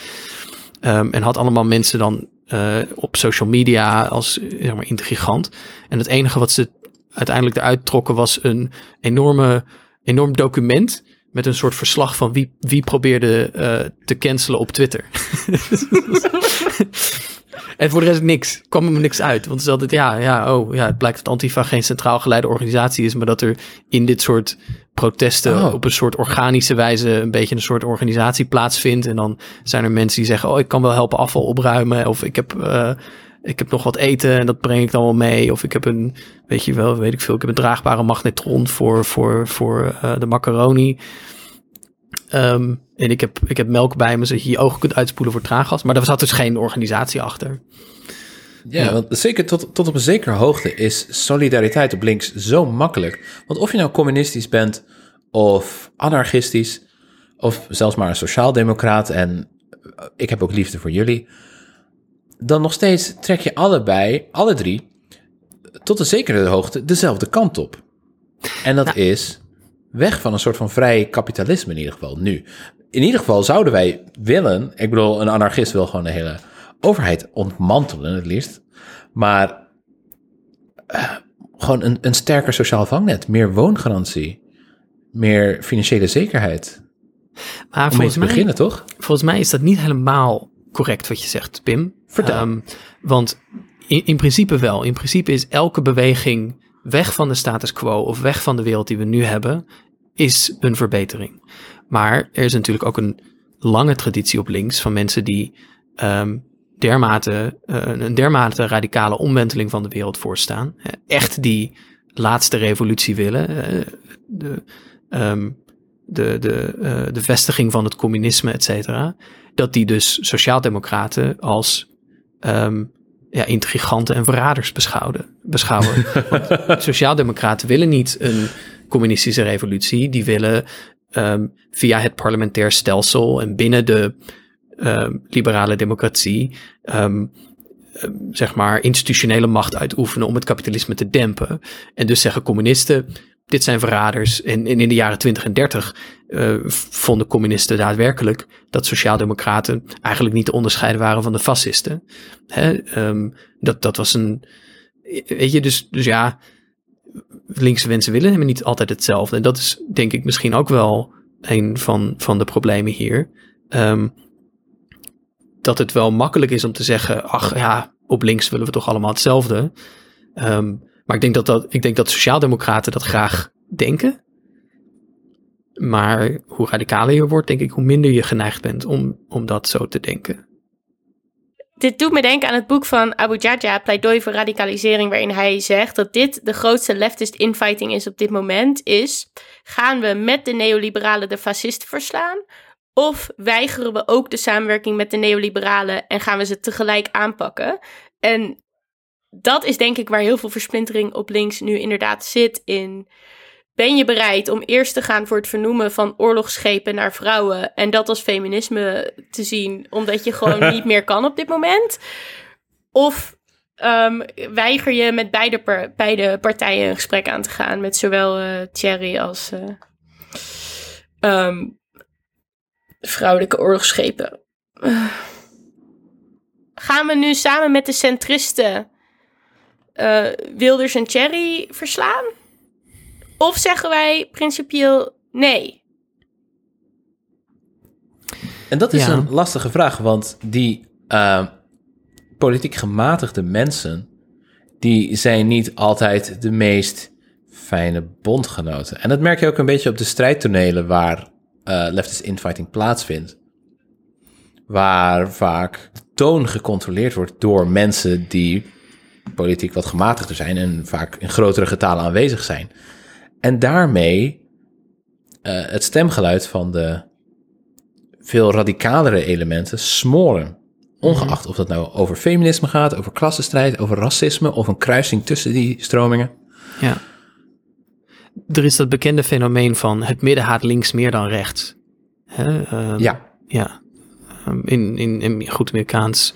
Ehm, en had allemaal mensen dan eh, op social media als zeg maar, intrigant. En het enige wat ze uiteindelijk eruit trokken was een enorme, enorm document met een soort verslag van wie, wie probeerde eh, te cancelen op Twitter. en voor de rest niks. Kwam er niks uit. Want is altijd, ja, ja, oh, ja, het blijkt dat Antifa geen centraal geleide organisatie is, maar dat er in dit soort protesten Oh. op een soort organische wijze een beetje een soort organisatie plaatsvindt. En dan zijn er mensen die zeggen, oh, ik kan wel helpen afval opruimen. Of ik heb, eh, ik heb nog wat eten en dat breng ik dan wel mee. Of ik heb een, weet je wel, weet ik veel, ik heb een draagbare magnetron voor, voor, voor eh, de macaroni. Ehm, en ik heb, ik heb melk bij me, zodat je je ogen kunt uitspoelen voor traangas. Maar daar zat dus geen organisatie achter. Ja, want zeker tot, tot op een zekere hoogte is solidariteit op links zo makkelijk. Want of je nou communistisch bent of anarchistisch, of zelfs maar een sociaaldemocraat en eh, ik heb ook liefde voor jullie, dan nog steeds trek je allebei, alle drie, tot een zekere hoogte dezelfde kant op. En dat is weg van een soort van vrij kapitalisme in ieder geval nu. In ieder geval zouden wij willen, ik bedoel, een anarchist wil gewoon de hele overheid ontmantelen het liefst, maar eh, gewoon een, een sterker sociaal vangnet, meer woongarantie, meer financiële zekerheid. Maar Om mee volgens te mij, beginnen, toch? volgens mij is dat niet helemaal correct wat je zegt, Pim. Vertel. Ehm, want in, in principe wel. In principe is elke beweging weg van de status quo of weg van de wereld die we nu hebben, is een verbetering. Maar er is natuurlijk ook een lange traditie op links van mensen die ehm, dermate, eh, een dermate radicale omwenteling van de wereld voorstaan. Eh, Echt die laatste revolutie willen. eh, de, ehm, de, de, eh, de vestiging van het communisme, et cetera. Dat die dus sociaaldemocraten als ehm, ja, intriganten en verraders beschouwden, beschouwen. Want sociaaldemocraten willen niet een communistische revolutie. Die willen ehm, via het parlementair stelsel en binnen de ehm, liberale democratie... zeg maar institutionele macht uitoefenen om het kapitalisme te dempen. En dus zeggen communisten, dit zijn verraders. En, in de jaren 20 en 30 eh, vonden communisten daadwerkelijk dat sociaaldemocraten eigenlijk niet te onderscheiden waren van de fascisten. Hè? ehm, dat, dat was een. Weet je, dus, dus ja, linkse wensen willen hebben niet altijd hetzelfde. En dat is denk ik misschien ook wel een van, van de problemen hier. Ehm, dat het wel makkelijk is om te zeggen, ach ja, op links willen we toch allemaal hetzelfde. Ehm, maar ik denk dat, dat, ik denk dat sociaaldemocraten dat graag denken. Maar hoe radicaler je wordt, denk ik, hoe minder je geneigd bent om, om dat zo te denken. Dit doet me denken aan het boek van Abu Jaja, Pleidooi voor Radicalisering, waarin hij zegt dat dit de grootste leftist infighting is op dit moment, is gaan we met de neoliberalen de fascisten verslaan? Of weigeren we ook de samenwerking met de neoliberalen en gaan we ze tegelijk aanpakken? En dat is denk ik waar heel veel versplintering op links nu inderdaad zit in... Ben je bereid om eerst te gaan voor het vernoemen van oorlogsschepen naar vrouwen en dat als feminisme te zien, omdat je gewoon niet meer kan op dit moment? Of ehm, weiger je met beide, par- beide partijen een gesprek aan te gaan, met zowel eh, Thierry als eh, ehm, vrouwelijke oorlogsschepen? Gaan we nu samen met de centristen eh, Wilders en Thierry verslaan? Of zeggen wij principieel nee? En dat is Ja. een lastige vraag, want die eh, politiek gematigde mensen, die zijn niet altijd de meest fijne bondgenoten. En dat merk je ook een beetje op de strijdtonelen waar eh leftist infighting plaatsvindt. Waar vaak de toon gecontroleerd wordt door mensen die politiek wat gematigder zijn en vaak in grotere getalen aanwezig zijn. En daarmee eh, het stemgeluid van de veel radicalere elementen smoren. Ongeacht of dat nou over feminisme gaat, over klassenstrijd, over racisme of een kruising tussen die stromingen. Ja. Er is dat bekende fenomeen van het midden haat links meer dan rechts. Hè, ehm, Ja, Ja. Ehm, in, in, in goed Amerikaans,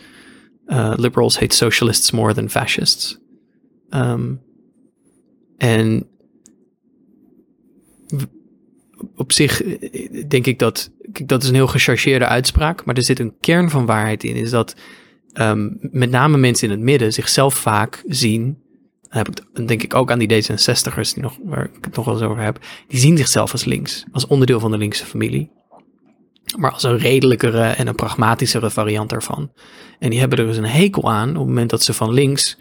eh, liberals hate socialists more than fascists. Ehm, en op zich eh, denk ik dat, dat is een heel gechargeerde uitspraak, maar er zit een kern van waarheid in, is dat ehm, met name mensen in het midden zichzelf vaak zien, dan heb ik denk ik ook aan die D66'ers die nog, waar ik het nog wel eens over heb, die zien zichzelf als links, als onderdeel van de linkse familie maar als een redelijkere en een pragmatischere variant daarvan. En die hebben er dus een hekel aan op het moment dat ze van links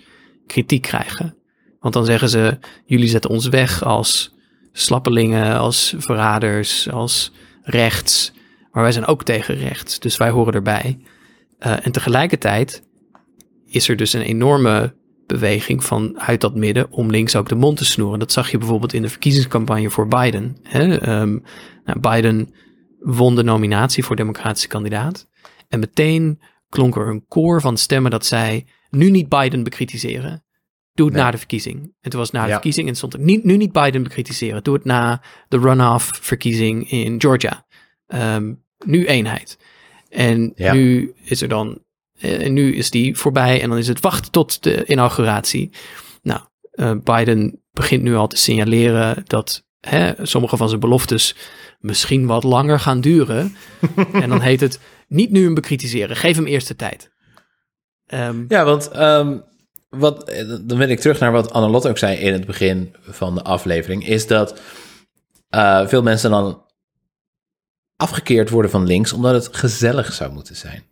kritiek krijgen. Want dan zeggen ze, jullie zetten ons weg als slappelingen, als verraders, als rechts. Maar wij zijn ook tegen rechts, dus wij horen erbij. Eh, en tegelijkertijd is er dus een enorme beweging vanuit dat midden om links ook de mond te snoeren. Dat zag je bijvoorbeeld in de verkiezingscampagne voor Biden. Hè? Ehm, nou, Biden won de nominatie voor democratische kandidaat. En meteen klonk er een koor van stemmen dat zei: nu niet Biden bekritiseren. Doe het Nee. na de verkiezing. En toen was na de Ja. verkiezing en stond er niet, nu niet Biden bekritiseren. Doe het na de runoff verkiezing in Georgia. Ehm, nu eenheid. En Ja. nu is er dan, eh, en nu is die voorbij en dan is het wachten tot de inauguratie. Nou, eh, Biden begint nu al te signaleren dat hè, sommige van zijn beloftes misschien wat langer gaan duren. en dan heet het niet nu hem bekritiseren, geef hem eerst de tijd. Ehm, Ja, want ehm, wat, eh, dan ben ik terug naar wat Annelot ook zei in het begin van de aflevering, is dat eh, veel mensen dan afgekeerd worden van links omdat het gezellig zou moeten zijn.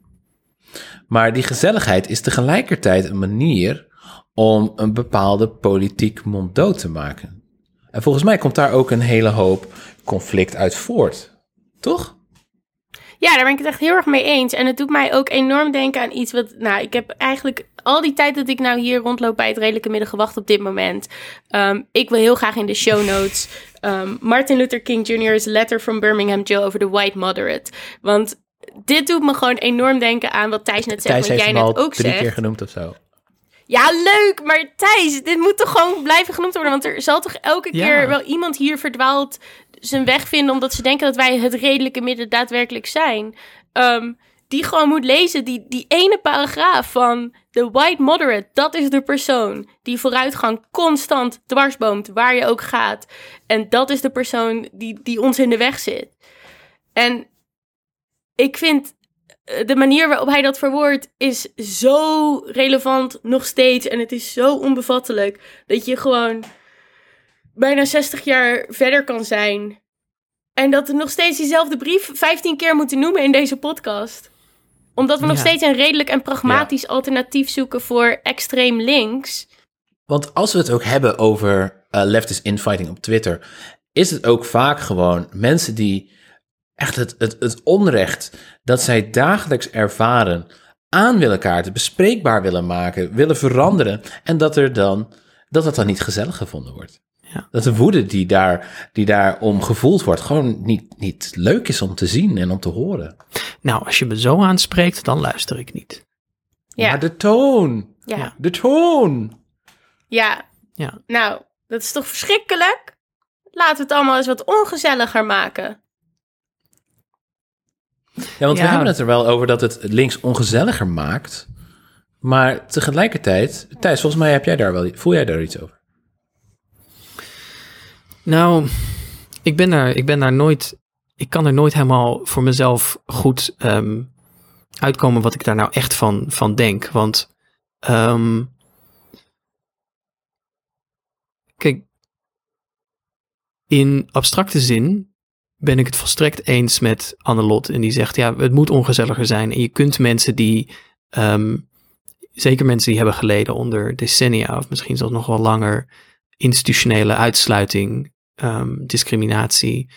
Maar die gezelligheid is tegelijkertijd een manier om een bepaalde politiek monddood te maken. En volgens mij komt daar ook een hele hoop conflict uit voort. Toch? Ja, daar ben ik het echt heel erg mee eens. En het doet mij ook enorm denken aan iets wat... Nou, ik heb eigenlijk al die tijd dat ik nou hier rondloop bij het Redelijke Midden gewacht op dit moment. Ehm, ik wil heel graag in de show notes ehm, Martin Luther King Jr.'s letter from Birmingham Jail over the white moderate. Want dit doet me gewoon enorm denken aan wat Thijs net zei. Thijs wat heeft jij net al ook drie zegt. keer genoemd of zo. Ja, leuk, maar Thijs, dit moet toch gewoon blijven genoemd worden? Want er zal toch elke Ja. keer wel iemand hier verdwaald zijn weg vinden... omdat ze denken dat wij het redelijke midden daadwerkelijk zijn. Ehm, die gewoon moet lezen, die, die ene paragraaf van de white moderate... dat is de persoon die vooruitgang constant dwarsboomt, waar je ook gaat. En dat is de persoon die, die ons in de weg zit. En ik vind de manier waarop hij dat verwoordt is zo relevant nog steeds. En het is zo onbevattelijk dat je gewoon bijna 60 jaar verder kan zijn. En dat we nog steeds diezelfde brief 15 keer moeten noemen in deze podcast. Omdat we nog steeds een redelijk en pragmatisch alternatief zoeken voor extreem links. Want als we het ook hebben over eh leftist infighting op Twitter, is het ook vaak gewoon mensen die echt het, het, het onrecht dat zij dagelijks ervaren aan willen kaarten, bespreekbaar willen maken, willen veranderen. En dat er dan, dat het dan niet gezellig gevonden wordt. Ja. Dat de woede die daar, die daarom gevoeld wordt, gewoon niet, niet leuk is om te zien en om te horen. Nou, als je me zo aanspreekt, dan luister ik niet. Ja, Maar de toon, ja, ja. ja. de toon. Ja, Nou, dat is toch verschrikkelijk? Laten we het allemaal eens wat ongezelliger maken. Ja, want we hebben het er wel over dat het links ongezelliger maakt. Maar tegelijkertijd, Thijs, volgens mij heb jij daar wel, voel jij daar iets over? nou, ik ben daar, ik ben daar nooit, ik kan er nooit helemaal voor mezelf goed ehm, uitkomen wat ik daar nou echt van, van denk. Want, ehm, kijk, in abstracte zin ben ik het volstrekt eens met Annelot. En die zegt, ja, het moet ongezelliger zijn. En je kunt mensen die, ehm, zeker mensen die hebben geleden onder decennia, of misschien zelfs nog wel langer, institutionele uitsluiting, ehm, discriminatie,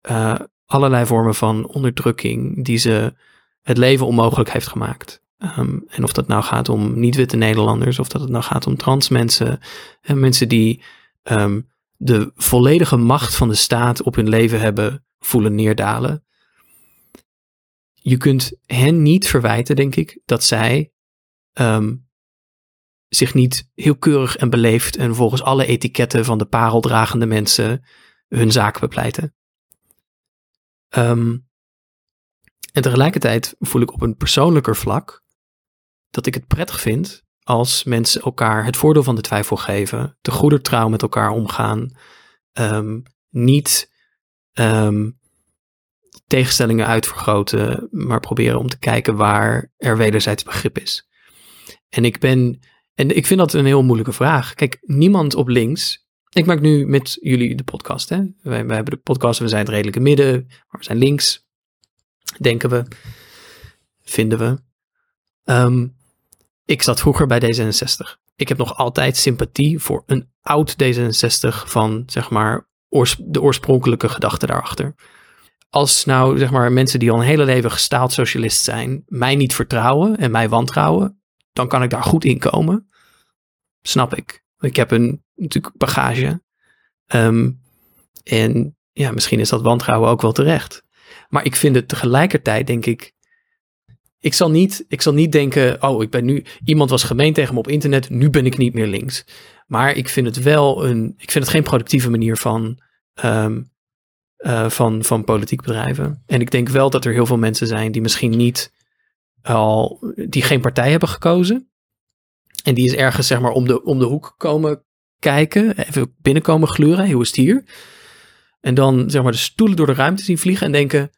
eh, allerlei vormen van onderdrukking die ze het leven onmogelijk heeft gemaakt. Ehm, en of dat nou gaat om niet-witte Nederlanders, of dat het nou gaat om trans mensen, en mensen die de volledige macht van de staat op hun leven hebben voelen neerdalen. Je kunt hen niet verwijten, denk ik, dat zij ehm, zich niet heel keurig en beleefd en volgens alle etiketten van de pareldragende mensen hun zaak bepleiten. Ehm, en tegelijkertijd voel ik op een persoonlijker vlak dat ik het prettig vind als mensen elkaar het voordeel van de twijfel geven, te goeder trouw met elkaar omgaan, ehm, niet ehm, tegenstellingen uitvergroten, maar proberen om te kijken waar er wederzijds begrip is. En ik ben, en ik vind dat een heel moeilijke vraag. Kijk, niemand op links. Ik maak nu met jullie de podcast. Hè? Wij, hebben de podcast, we zijn het redelijke midden, maar we zijn links. Denken we, vinden we. Ehm, ik zat vroeger bij D66. Ik heb nog altijd sympathie voor een oud D66 van, zeg maar, de oorspronkelijke gedachte daarachter. Als nou, zeg maar, mensen die al een hele leven gestaald socialist zijn, mij niet vertrouwen en mij wantrouwen, dan kan ik daar goed in komen. Snap ik. Ik heb een natuurlijk bagage. Ehm, en ja, misschien is dat wantrouwen ook wel terecht. Maar ik vind het tegelijkertijd, denk ik, ik zal, niet, ik zal niet denken, oh, ik ben nu, iemand was gemeen tegen me op internet, nu ben ik niet meer links. Maar ik vind het wel een, ik vind het geen productieve manier van, ehm, eh, van, van politiek bedrijven. En ik denk wel dat er heel veel mensen zijn die misschien niet al, die geen partij hebben gekozen. En die is ergens, zeg maar, om de, om de hoek komen kijken, even binnenkomen gluren, hoe is het hier? En dan, zeg maar, de stoelen door de ruimte zien vliegen en denken,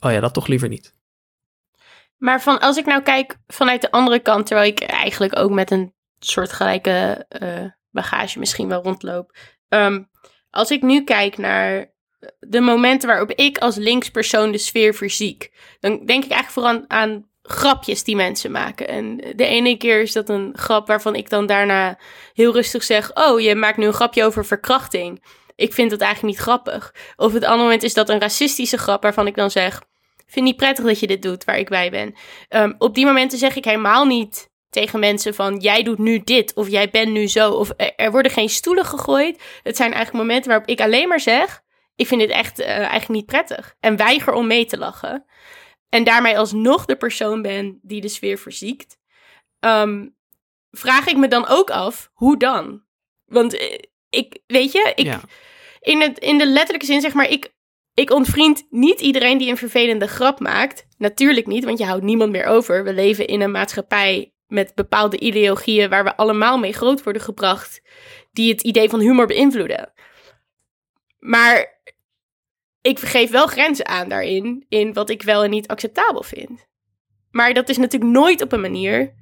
oh ja, dat toch liever niet. Maar van, als ik nou kijk vanuit de andere kant, terwijl ik eigenlijk ook met een soortgelijke uh, bagage misschien wel rondloop. Ehm, als ik nu kijk naar de momenten waarop ik als linkspersoon de sfeer verziek, dan denk ik eigenlijk vooral aan grapjes die mensen maken. En de ene keer is dat een grap waarvan ik dan daarna heel rustig zeg: Oh, je maakt nu een grapje over verkrachting. Ik vind dat eigenlijk niet grappig. Of het andere moment is dat een racistische grap waarvan ik dan zeg: Vind niet prettig dat je dit doet waar ik bij ben. Um, op die momenten zeg ik helemaal niet tegen mensen van jij doet nu dit of jij bent nu zo of er, worden geen stoelen gegooid. Het zijn eigenlijk momenten waarop ik alleen maar zeg ik vind dit echt uh, eigenlijk niet prettig en weiger om mee te lachen. En daarmee alsnog de persoon ben die de sfeer verziekt. Um, vraag ik me dan ook af hoe dan? Want uh, ik weet je, ik Ja. in, het, in de letterlijke zin zeg maar ik ik ontvriend niet iedereen die een vervelende grap maakt. Natuurlijk niet, want je houdt niemand meer over. We leven in een maatschappij met bepaalde ideologieën waar we allemaal mee groot worden gebracht, die het idee van humor beïnvloeden. Maar ik geef wel grenzen aan daarin, in wat ik wel en niet acceptabel vind. Maar dat is natuurlijk nooit op een manier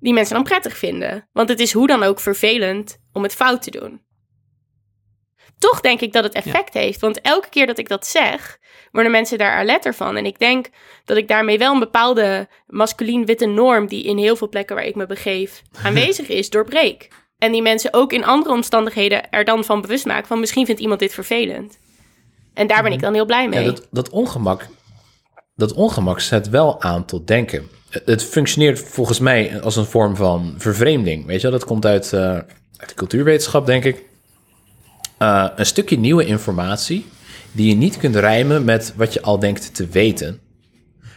die mensen dan prettig vinden. Want het is hoe dan ook vervelend om het fout te doen. Toch denk ik dat het effect heeft. Want elke keer dat ik dat zeg, worden mensen daar alerter van. En ik denk dat ik daarmee wel een bepaalde masculien-witte norm, die in heel veel plekken waar ik me begeef aanwezig is, doorbreek. En die mensen ook in andere omstandigheden er dan van bewust maken van misschien vindt iemand dit vervelend. En daar ben ik dan heel blij mee. Ja, dat, dat ongemak, dat ongemak zet wel aan tot denken. Het functioneert volgens mij als een vorm van vervreemding. Weet je, wel? dat komt uit, uh, uit de cultuurwetenschap, denk ik. Uh, een stukje nieuwe informatie die je niet kunt rijmen met wat je al denkt te weten.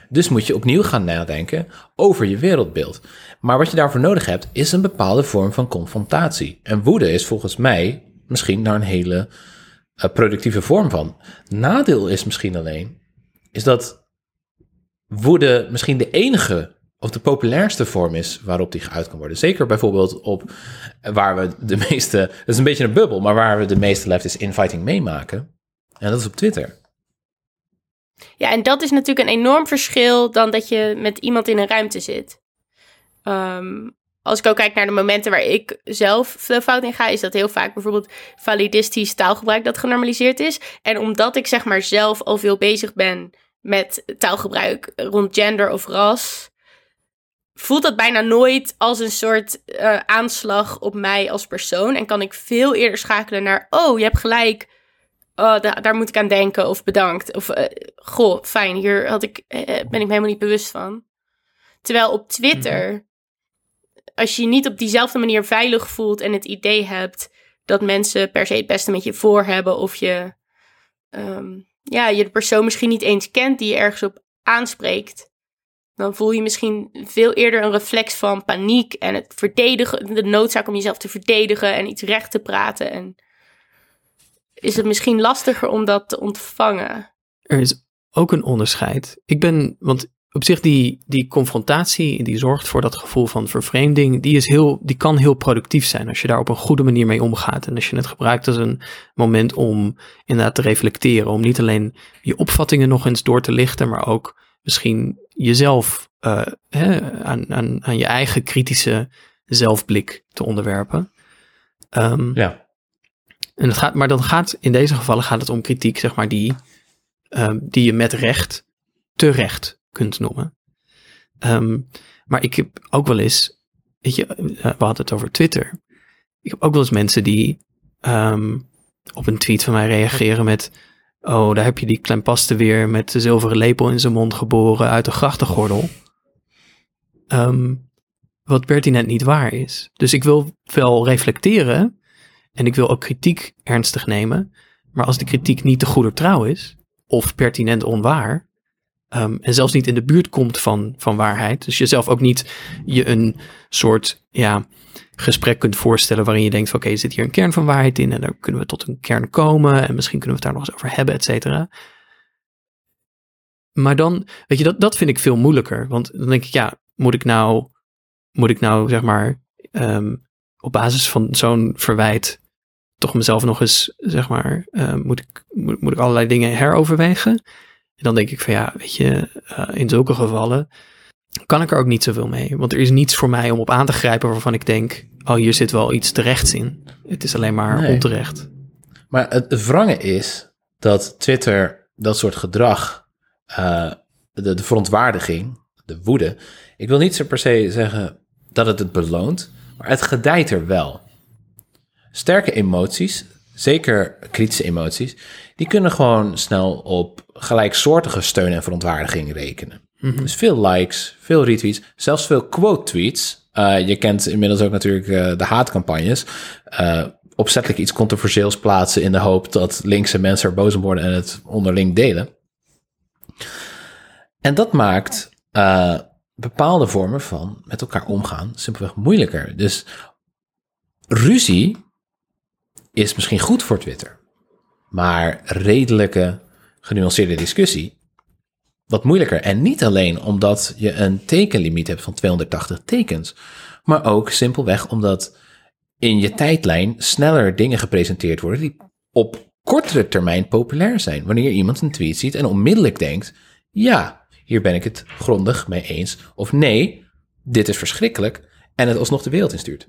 Dus moet je opnieuw gaan nadenken over je wereldbeeld. Maar wat je daarvoor nodig hebt, is een bepaalde vorm van confrontatie. En woede is volgens mij misschien daar een hele uh, productieve vorm van. Nadeel is misschien alleen, is dat woede misschien de enige of de populairste vorm is waarop die geuit kan worden. Zeker bijvoorbeeld op waar we de meeste, dat is een beetje een bubbel, maar waar we de meeste leftist infighting meemaken. En dat is op Twitter. Ja, en dat is natuurlijk een enorm verschil dan dat je met iemand in een ruimte zit. Um, als ik ook kijk naar de momenten waar ik zelf de fout in ga, is dat heel vaak bijvoorbeeld validistisch taalgebruik dat genormaliseerd is. En omdat ik zeg maar zelf al veel bezig ben met taalgebruik rond gender of ras, voelt dat bijna nooit als een soort uh, aanslag op mij als persoon. En kan ik veel eerder schakelen naar, oh, je hebt gelijk, oh, da daar moet ik aan denken of bedankt. Of, uh, goh, fijn, hier had ik, uh, ben ik me helemaal niet bewust van. Terwijl op Twitter, -hmm. als je je niet op diezelfde manier veilig voelt en het idee hebt dat mensen per se het beste met je voor hebben of je, um, ja, je de persoon misschien niet eens kent die je ergens op aanspreekt dan voel je misschien veel eerder een reflex van paniek en het verdedigen, de noodzaak om jezelf te verdedigen en iets recht te praten. En is het misschien lastiger om dat te ontvangen? Er is ook een onderscheid. Ik ben, want op zich die, die confrontatie, die zorgt voor dat gevoel van vervreemding, die, is heel, die kan heel productief zijn als je daar op een goede manier mee omgaat. En als je het gebruikt als een moment om inderdaad te reflecteren, om niet alleen je opvattingen nog eens door te lichten, maar ook misschien jezelf uh, hè, aan, aan, aan je eigen kritische zelfblik te onderwerpen. Um, ja. En het gaat, maar dan gaat in deze gevallen gaat het om kritiek, zeg maar, die, um, die je met recht terecht kunt noemen. Um, maar ik heb ook wel eens, weet je, we hadden het over Twitter. Ik heb ook wel eens mensen die op een tweet van mij reageren met Oh, daar heb je die klempaste weer met de zilveren lepel in zijn mond geboren uit de grachtengordel. Um, wat pertinent niet waar is. Dus ik wil wel reflecteren en ik wil ook kritiek ernstig nemen. Maar als de kritiek niet te goeder trouw is, of pertinent onwaar, ehm, en zelfs niet in de buurt komt van, van waarheid. Dus je zelf ook niet je een soort ja, gesprek kunt voorstellen waarin je denkt oké, er zit hier een kern van waarheid in en dan kunnen we tot een kern komen en misschien kunnen we het daar nog eens over hebben, et cetera. Maar dan, weet je, dat, dat vind ik veel moeilijker. Want dan denk ik, ja, moet ik nou, moet ik nou zeg maar ehm, op basis van zo'n verwijt toch mezelf nog eens, zeg maar, eh, moet, ik, moet, moet ik allerlei dingen heroverwegen? En dan denk ik van ja, weet je, eh, in zulke gevallen kan ik er ook niet zoveel mee. Want er is niets voor mij om op aan te grijpen waarvan ik denk, oh hier zit wel iets terechts in. Het is alleen maar Nee. onterecht. Maar het het wrange is dat Twitter dat soort gedrag, eh, de, de verontwaardiging, de woede. Ik wil niet zo per se zeggen dat het het beloont, maar het gedijt er wel. Sterke emoties, zeker kritische emoties, die kunnen gewoon snel op gelijksoortige steun en verontwaardiging rekenen. Dus veel likes, veel retweets, zelfs veel quote tweets. Eh, je kent inmiddels ook natuurlijk eh, de haatcampagnes. Eh, opzettelijk iets controversieels plaatsen in de hoop dat linkse mensen er boos om worden en het onderling delen. En dat maakt bepaalde vormen van met elkaar omgaan simpelweg moeilijker. Dus ruzie is misschien goed voor Twitter, maar redelijke, genuanceerde discussie wat moeilijker. En niet alleen omdat je een tekenlimiet hebt van 280 tekens, maar ook simpelweg omdat in je tijdlijn sneller dingen gepresenteerd worden die op kortere termijn populair zijn. Wanneer iemand een tweet ziet en onmiddellijk denkt: ja, hier ben ik het grondig mee eens. Of nee, dit is verschrikkelijk. En het alsnog de wereld instuurt.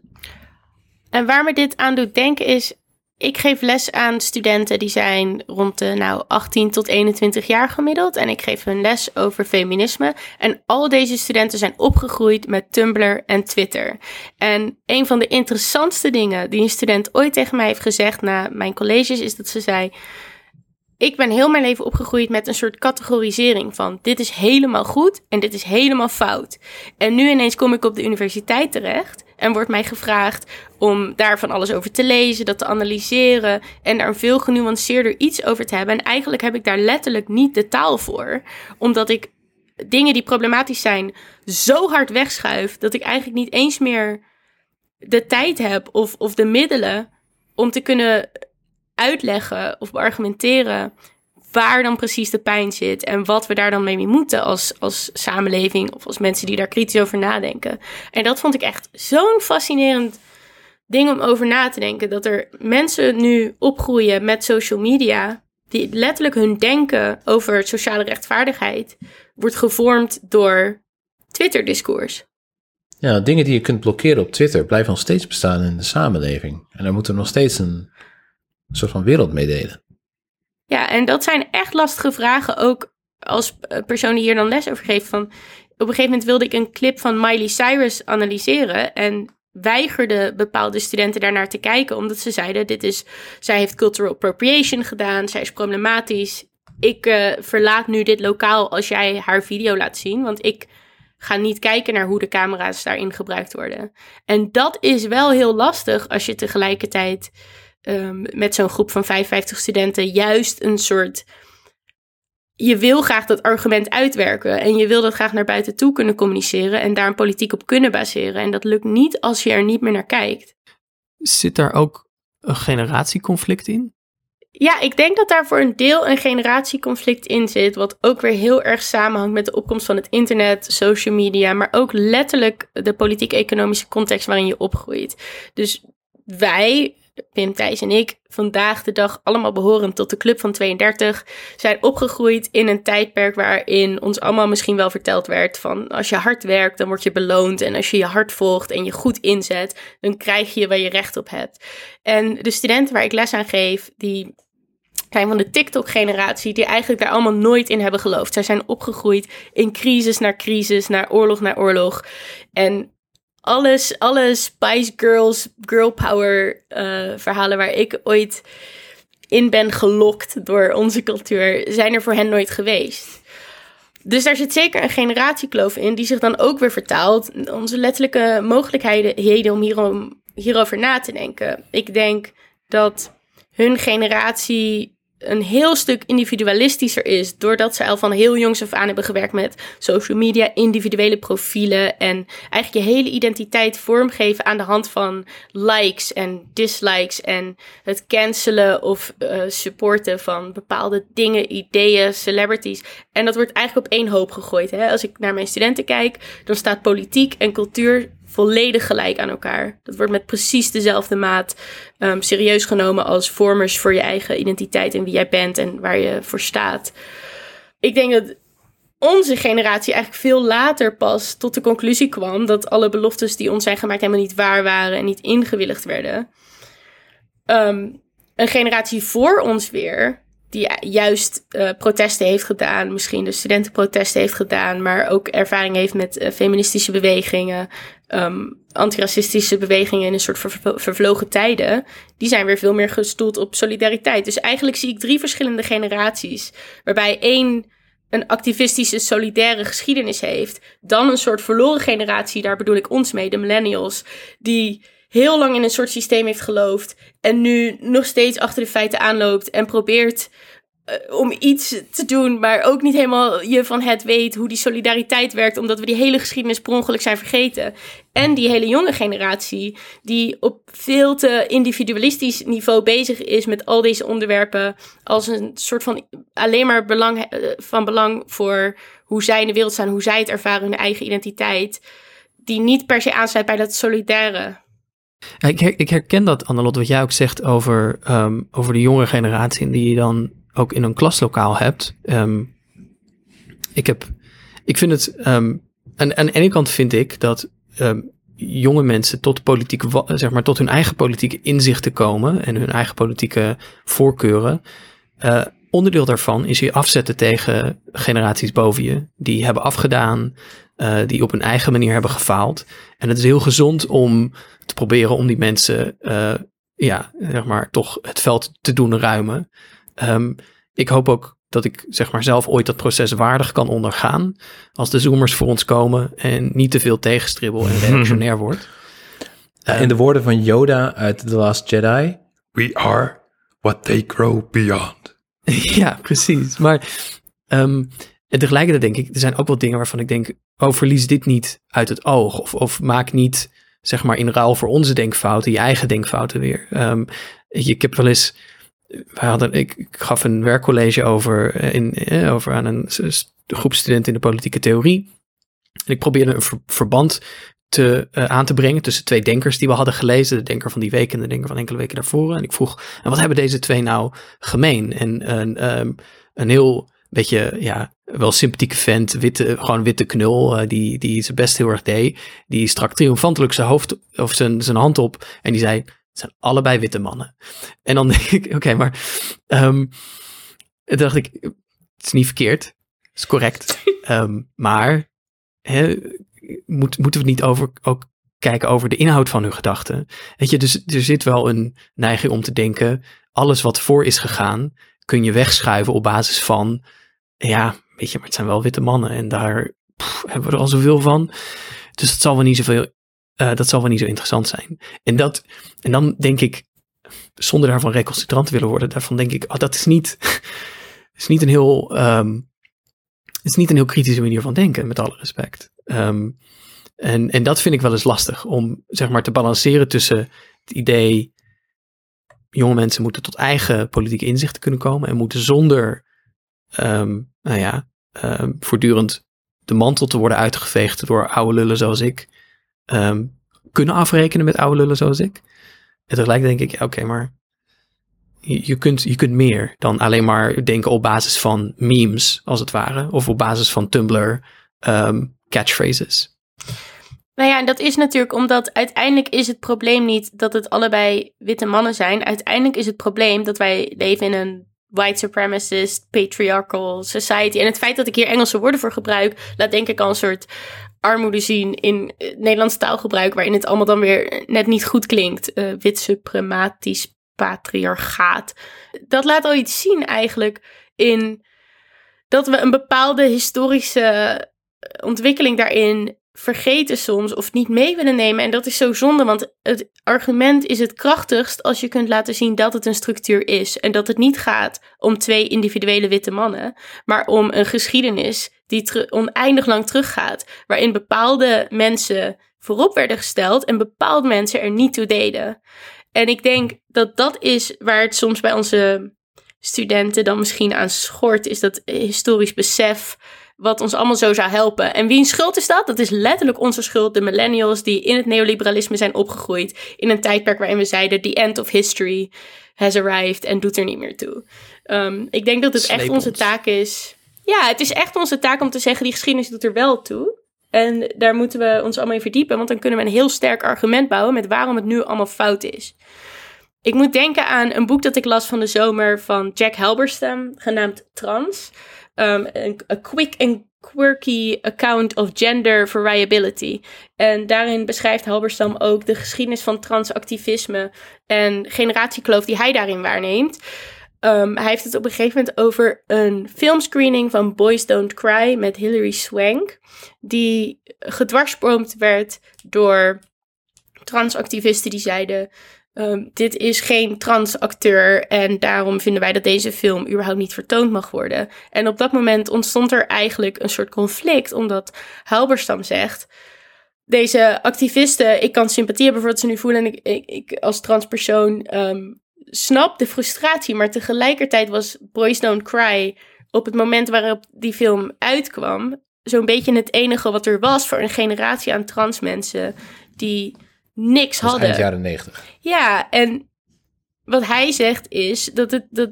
En waar me dit aan doet denken is, ik geef les aan studenten die zijn rond de nou, 18 tot 21 jaar gemiddeld. En ik geef hun les over feminisme. En al deze studenten zijn opgegroeid met Tumblr en Twitter. En een van de interessantste dingen die een student ooit tegen mij heeft gezegd na mijn colleges is dat ze zei... Ik ben heel mijn leven opgegroeid met een soort categorisering van dit is helemaal goed en dit is helemaal fout. En nu ineens kom ik op de universiteit terecht en wordt mij gevraagd om daar van alles over te lezen, dat te analyseren en daar een veel genuanceerder iets over te hebben. En eigenlijk heb ik daar letterlijk niet de taal voor, omdat ik dingen die problematisch zijn zo hard wegschuif dat ik eigenlijk niet eens meer de tijd heb of, of de middelen om te kunnen uitleggen of beargumenteren waar dan precies de pijn zit en wat we daar dan mee moeten als, als samenleving of als mensen die daar kritisch over nadenken. En dat vond ik echt zo'n fascinerend ding om over na te denken. Dat er mensen nu opgroeien met social media die letterlijk hun denken over sociale rechtvaardigheid wordt gevormd door Twitter-discours. Ja, dingen die je kunt blokkeren op Twitter blijven nog steeds bestaan in de samenleving. En daar moeten we nog steeds een soort van wereld mee delen. Ja, en dat zijn echt lastige vragen, ook als eh, persoon die hier dan les over geeft. Van, op een gegeven moment wilde ik een clip van Miley Cyrus analyseren en weigerde bepaalde studenten daarnaar te kijken, omdat ze zeiden, dit is, zij heeft cultural appropriation gedaan, zij is problematisch. Ik eh, verlaat nu dit lokaal als jij haar video laat zien, want ik ga niet kijken naar hoe de camera's daarin gebruikt worden. En dat is wel heel lastig als je tegelijkertijd um, met zo'n groep van 55 studenten juist een soort. Je wil graag dat argument uitwerken en je wil dat graag naar buiten toe kunnen communiceren en daar een politiek op kunnen baseren. En dat lukt niet als je er niet meer naar kijkt. Zit daar ook een generatieconflict in? Ja, ik denk dat daar voor een deel een generatieconflict in zit, wat ook weer heel erg samenhangt met de opkomst van het internet, social media, maar ook letterlijk de politiek-economische context waarin je opgroeit. Dus wij, Pim, Thijs en ik, vandaag de dag allemaal behorend tot de Club van 32, zijn opgegroeid in een tijdperk waarin ons allemaal misschien wel verteld werd van als je hard werkt, dan word je beloond en als je je hart volgt en je goed inzet, dan krijg je waar je recht op hebt. En de studenten waar ik les aan geef, die zijn van de TikTok-generatie die eigenlijk daar allemaal nooit in hebben geloofd. Zij zijn opgegroeid in crisis naar crisis, naar oorlog naar oorlog. En alles, alle Spice Girls, girl power uh, verhalen waar ik ooit in ben gelokt door onze cultuur, zijn er voor hen nooit geweest. Dus daar zit zeker een generatiekloof in, die zich dan ook weer vertaalt. Onze letterlijke mogelijkheden om hierom, hierover na te denken. Ik denk dat hun generatie een heel stuk individualistischer is. Doordat ze al van heel jongs af aan hebben gewerkt met social media, individuele profielen. En eigenlijk je hele identiteit vormgeven aan de hand van likes en dislikes. En het cancelen of uh, supporten van bepaalde dingen, ideeën, celebrities. En dat wordt eigenlijk op één hoop gegooid. Hè? Als ik naar mijn studenten kijk, dan staat politiek en cultuur volledig gelijk aan elkaar. Dat wordt met precies dezelfde maat um, serieus genomen als vormers voor je eigen identiteit en wie jij bent en waar je voor staat. Ik denk dat onze generatie eigenlijk veel later pas tot de conclusie kwam dat alle beloftes die ons zijn gemaakt helemaal niet waar waren en niet ingewilligd werden. Um, een generatie voor ons weer, die juist uh, protesten heeft gedaan, misschien de studentenprotesten heeft gedaan, maar ook ervaring heeft met uh, feministische bewegingen, um, antiracistische bewegingen in een soort ver vervlogen tijden, die zijn weer veel meer gestoeld op solidariteit. Dus eigenlijk zie ik drie verschillende generaties, waarbij één een activistische, solidaire geschiedenis heeft, dan een soort verloren generatie, daar bedoel ik ons mee, de millennials, die heel lang in een soort systeem heeft geloofd en nu nog steeds achter de feiten aanloopt en probeert om iets te doen, maar ook niet helemaal je van het weet hoe die solidariteit werkt, omdat we die hele geschiedenis per ongeluk zijn vergeten. En die hele jonge generatie, die op veel te individualistisch niveau bezig is met al deze onderwerpen, als een soort van alleen maar belang, van belang voor hoe zij in de wereld staan, hoe zij het ervaren, hun eigen identiteit, die niet per se aansluit bij dat solidaire. Ik, her, ik herken dat, Annelot, wat jij ook zegt over, um, over de jonge generatie. En die dan ook in een klaslokaal hebt. Um, ik, heb, ik vind het. Um, aan, aan de ene kant vind ik dat jonge mensen tot, politieke, zeg maar, tot hun eigen politieke inzichten komen. En hun eigen politieke voorkeuren. Uh, onderdeel daarvan is je afzetten tegen generaties boven je. Die hebben afgedaan, uh, die op hun eigen manier hebben gefaald. En het is heel gezond om te proberen om die mensen, uh, ja, zeg maar, toch het veld te doen ruimen. Um, ik hoop ook dat ik zeg maar zelf ooit dat proces waardig kan ondergaan. Als de zoomers voor ons komen en niet te veel tegenstribbel en reactionair wordt. in de woorden van Yoda uit The Last Jedi. We are what they grow beyond. ja, precies. Maar um, en tegelijkertijd denk ik, er zijn ook wel dingen waarvan ik denk, oh, verlies dit niet uit het oog. Of, of maak niet, zeg maar, in ruil voor onze denkfouten, je eigen denkfouten weer. Um, ik heb wel eens, wij hadden, ik, gaf een werkcollege over, eh, in, eh, over aan een groep studenten in de politieke theorie. En ik probeerde een verband te, uh, aan te brengen tussen twee denkers die we hadden gelezen. De denker van die week en de denker van enkele weken daarvoor. En ik vroeg, en wat hebben deze twee nou gemeen? En um, een heel beetje, ja, wel sympathieke vent, witte, gewoon witte knul, die, die zijn best heel erg deed. Die strak triomfantelijk zijn hoofd of zijn, zijn hand op en die zei, zijn allebei witte mannen. En dan denk ik, oké, maar um, dacht ik, het is niet verkeerd, het is correct. um, maar hè, moet, moeten we niet over, ook kijken over de inhoud van hun gedachten? Weet je, dus er zit wel een neiging om te denken, alles wat voor is gegaan, kun je wegschuiven op basis van, ja, weet je, maar het zijn wel witte mannen en daar pff, hebben we er al zoveel van. Dus dat zal wel niet zoveel, uh, dat zal wel niet zo interessant zijn. En dat, en dan denk ik, zonder daarvan recalcitrant te willen worden, daarvan denk ik, oh, dat is niet, is niet een heel, um, is niet een heel kritische manier van denken, met alle respect. Um, en, en dat vind ik wel eens lastig, om zeg maar te balanceren tussen het idee, jonge mensen moeten tot eigen politieke inzichten kunnen komen en moeten zonder, um, nou ja, voortdurend de mantel te worden uitgeveegd door oude lullen zoals ik, um, kunnen afrekenen met oude lullen zoals ik. En tegelijk denk ik, oké, maar je, kunt, je kunt meer dan alleen maar denken op basis van memes, als het ware, of op basis van Tumblr um, catchphrases. Nou ja, en dat is natuurlijk omdat uiteindelijk is het probleem niet dat het allebei witte mannen zijn. Uiteindelijk is het probleem dat wij leven in een white supremacist, patriarchal society. En het feit dat ik hier Engelse woorden voor gebruik, laat denk ik al een soort armoede zien in Nederlands taalgebruik, waarin het allemaal dan weer net niet goed klinkt. Uh, wit suprematisch patriarchaat. Dat laat al iets zien eigenlijk in dat we een bepaalde historische ontwikkeling daarin vergeten soms of niet mee willen nemen. En dat is zo zonde, want het argument is het krachtigst als je kunt laten zien dat het een structuur is. En dat het niet gaat om twee individuele witte mannen, maar om een geschiedenis die oneindig lang teruggaat, waarin bepaalde mensen voorop werden gesteld en bepaalde mensen er niet toe deden. En ik denk dat dat is waar het soms bij onze studenten dan misschien aan schort, is dat historisch besef wat ons allemaal zo zou helpen. En wie schuld is dat? Dat is letterlijk onze schuld, de millennials die in het neoliberalisme zijn opgegroeid. In een tijdperk waarin we zeiden: the end of history has arrived en doet er niet meer toe. Um, ik denk dat het echt onze taak is. Ja, het is echt onze taak om te zeggen: die geschiedenis doet er wel toe. En daar moeten we ons allemaal in verdiepen, want dan kunnen we een heel sterk argument bouwen met waarom het nu allemaal fout is. Ik moet denken aan een boek dat ik las van de zomer van Jack Halberstam, genaamd Trans. Um, a quick and quirky account of gender variability. En daarin beschrijft Halberstam ook de geschiedenis van transactivisme en generatiekloof die hij daarin waarneemt. Um, hij heeft het op een gegeven moment over een filmscreening van Boys Don't Cry met Hilary Swank, die gedwarsboomd werd door transactivisten die zeiden: Ehm, dit is geen transacteur en daarom vinden wij dat deze film überhaupt niet vertoond mag worden. En op dat moment ontstond er eigenlijk een soort conflict, omdat Halberstam zegt: deze activisten, ik kan sympathie hebben voor wat ze nu voelen en ik, ik, als transpersoon um, snap de frustratie, maar tegelijkertijd was Boys Don't Cry op het moment waarop die film uitkwam zo'n beetje het enige wat er was voor een generatie aan trans mensen die niks hadden. Eind jaren negentig. Ja, en wat hij zegt is dat het dat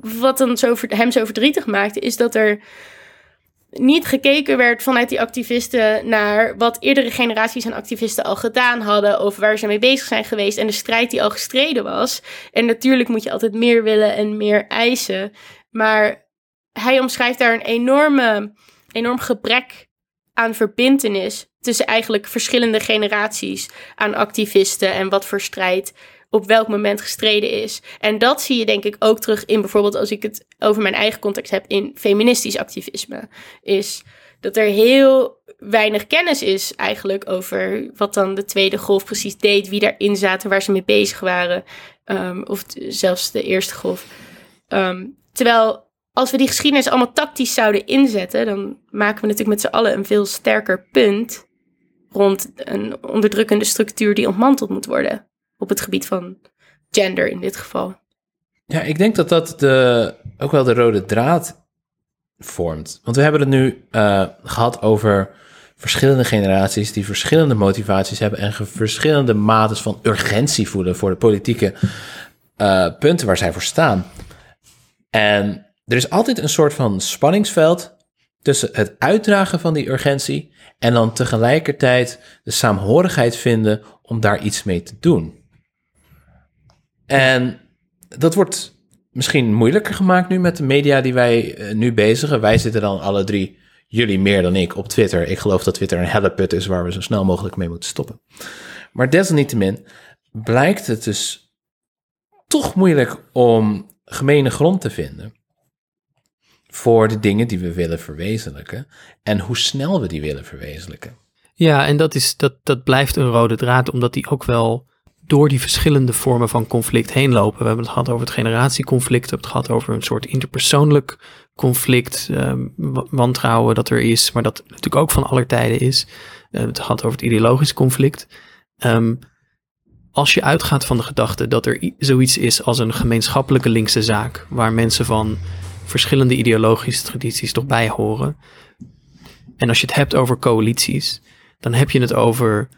wat dan zo, hem zo verdrietig maakte, is dat er niet gekeken werd vanuit die activisten naar wat eerdere generaties aan activisten al gedaan hadden of waar ze mee bezig zijn geweest en de strijd die al gestreden was. En natuurlijk moet je altijd meer willen en meer eisen, maar hij omschrijft daar een enorme, enorm gebrek aan verbintenis tussen eigenlijk verschillende generaties aan activisten en wat voor strijd op welk moment gestreden is. En dat zie je denk ik ook terug in bijvoorbeeld als ik het over mijn eigen context heb in feministisch activisme. Is dat er heel weinig kennis is eigenlijk over wat dan de tweede golf precies deed, wie daarin zaten, waar ze mee bezig waren. Um, of zelfs de eerste golf. Um, terwijl als we die geschiedenis allemaal tactisch zouden inzetten, dan maken we natuurlijk met z'n allen een veel sterker punt rond een onderdrukkende structuur die ontmanteld moet worden. Op het gebied van gender in dit geval. Ja, ik denk dat dat de, ook wel de rode draad vormt. Want we hebben het nu uh, gehad over verschillende generaties die verschillende motivaties hebben en verschillende maten van urgentie voelen voor de politieke uh, punten waar zij voor staan. En er is altijd een soort van spanningsveld tussen het uitdragen van die urgentie en dan tegelijkertijd de saamhorigheid vinden om daar iets mee te doen. En dat wordt misschien moeilijker gemaakt nu met de media die wij eh, nu bezigen. Wij zitten dan alle drie, jullie meer dan ik, op Twitter. Ik geloof dat Twitter een helleput is waar we zo snel mogelijk mee moeten stoppen. Maar desalniettemin blijkt het dus toch moeilijk om gemene grond te vinden voor de dingen die we willen verwezenlijken en hoe snel we die willen verwezenlijken. Ja, en dat, is, dat, dat blijft een rode draad, omdat die ook wel door die verschillende vormen van conflict heen lopen. We hebben het gehad over het generatieconflict, we hebben het gehad over een soort interpersoonlijk conflict, um, wantrouwen dat er is, maar dat natuurlijk ook van aller tijden is. we hebben het gehad over het ideologisch conflict. Um, als je uitgaat van de gedachte dat er zoiets is als een gemeenschappelijke linkse zaak, waar mensen van verschillende ideologische tradities toch bij horen. En als je het hebt over coalities, dan heb je het over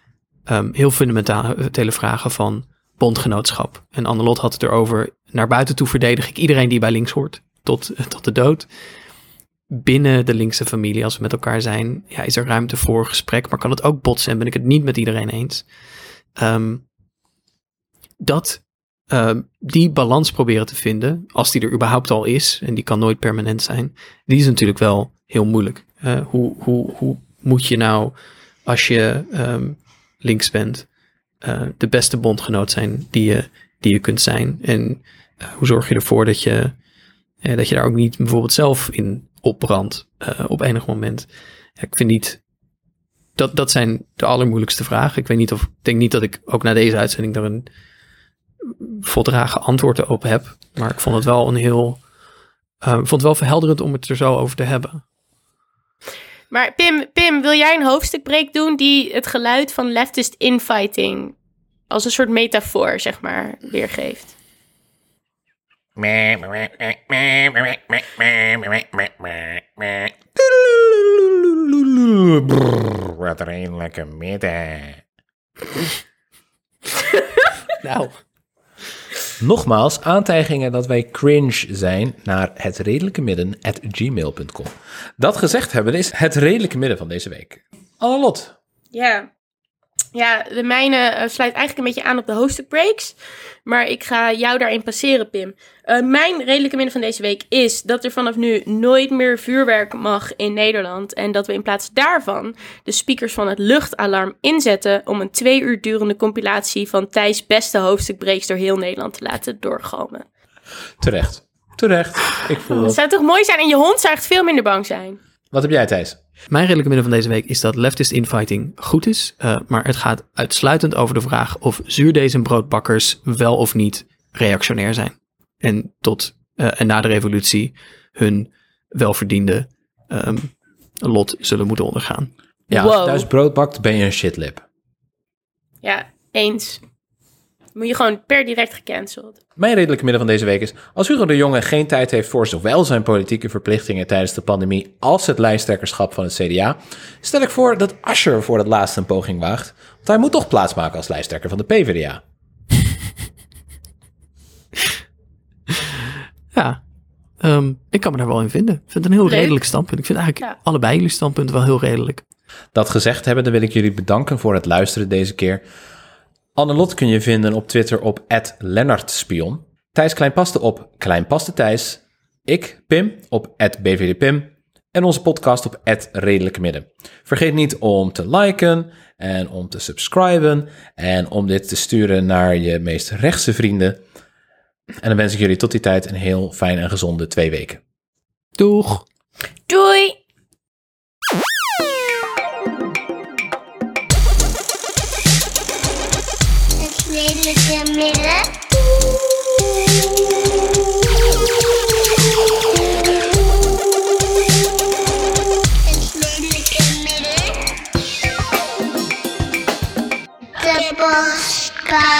um, heel fundamentele vragen van bondgenootschap. En Annelot had het erover, naar buiten toe verdedig ik iedereen die bij links hoort, tot, tot de dood. Binnen de linkse familie, als we met elkaar zijn, ja, is er ruimte voor gesprek, maar kan het ook botsen en ben ik het niet met iedereen eens. Um, dat uh, die balans proberen te vinden, als die er überhaupt al is, en die kan nooit permanent zijn, die is natuurlijk wel heel moeilijk. Uh, hoe, hoe, hoe moet je nou, als je um, links bent, uh, de beste bondgenoot zijn die je, die je kunt zijn? En hoe zorg je ervoor dat je, dat je daar ook niet bijvoorbeeld zelf in opbrandt op enig moment? Ik vind niet dat, dat zijn de allermoeilijkste vragen. Ik weet niet of, ik denk niet dat ik ook na deze uitzending er een voldragen antwoord op heb. Maar ik vond het wel een heel, eh, ik vond het wel verhelderend om het er zo over te hebben. Maar Pim, Pim, wil jij een hoofdstukbreek doen die het geluid van leftist infighting als een soort metafoor, zeg maar, weergeeft? Wat een lekker midden. Nou, Nogmaals, aantijgingen dat wij cringe zijn naar het redelijke midden at gmail.com. Dat gezegd hebben is het redelijke midden van deze week. Annelot, Ja. Ja, de mijne eh, sluit eigenlijk een beetje aan op de hoofdstukbreaks. Maar ik ga jou daarin passeren, Pim. Eh, mijn redelijke midden van deze week is dat er vanaf nu nooit meer vuurwerk mag in Nederland. En dat we in plaats daarvan de speakers van het luchtalarm inzetten om een twee uur durende compilatie van Thijs' beste hoofdstukbreaks door heel Nederland te laten doorgalmen. terecht. Terecht. Ik voel Het dat. zou toch mooi zijn en je hond zou echt veel minder bang zijn. Wat heb jij, Thijs? mijn redelijke midden van deze week is dat leftist infighting goed is. eh, maar het gaat uitsluitend over de vraag of zuurdezenbroodbakkers wel of niet reactionair zijn. En tot eh, en na de revolutie hun welverdiende ehm, lot zullen moeten ondergaan. Ja, als je thuis brood bakt, ben je een shitlip. Ja, eens. Moet je gewoon per direct gecanceld. Mijn redelijke midden van deze week is... als Hugo de Jonge geen tijd heeft voor zowel zijn politieke verplichtingen tijdens de pandemie... als het lijsttrekkerschap van het CDA... stel ik voor dat Ascher voor het laatst een poging waagt. Want hij moet toch plaatsmaken als lijsttrekker van de PvdA. Ja, ehm, ik kan me daar wel in vinden. Ik vind het een heel Leuk. redelijk standpunt. Ik vind eigenlijk Ja. allebei jullie standpunten wel heel redelijk. Dat gezegd hebben, dan wil ik jullie bedanken voor het luisteren deze keer. Annelot kun je vinden op Twitter op @lennartspion. Thijs Kleinpaste op Kleinpaste Thijs. Ik, Pim, op @bvdpim. En onze podcast op Redelijke Midden. Vergeet niet om te liken en om te subscriben. En om dit te sturen naar je meest rechtse vrienden. En dan wens ik jullie tot die tijd een heel fijn en gezonde twee weken. Doeg! Doei! Midden. De podcast.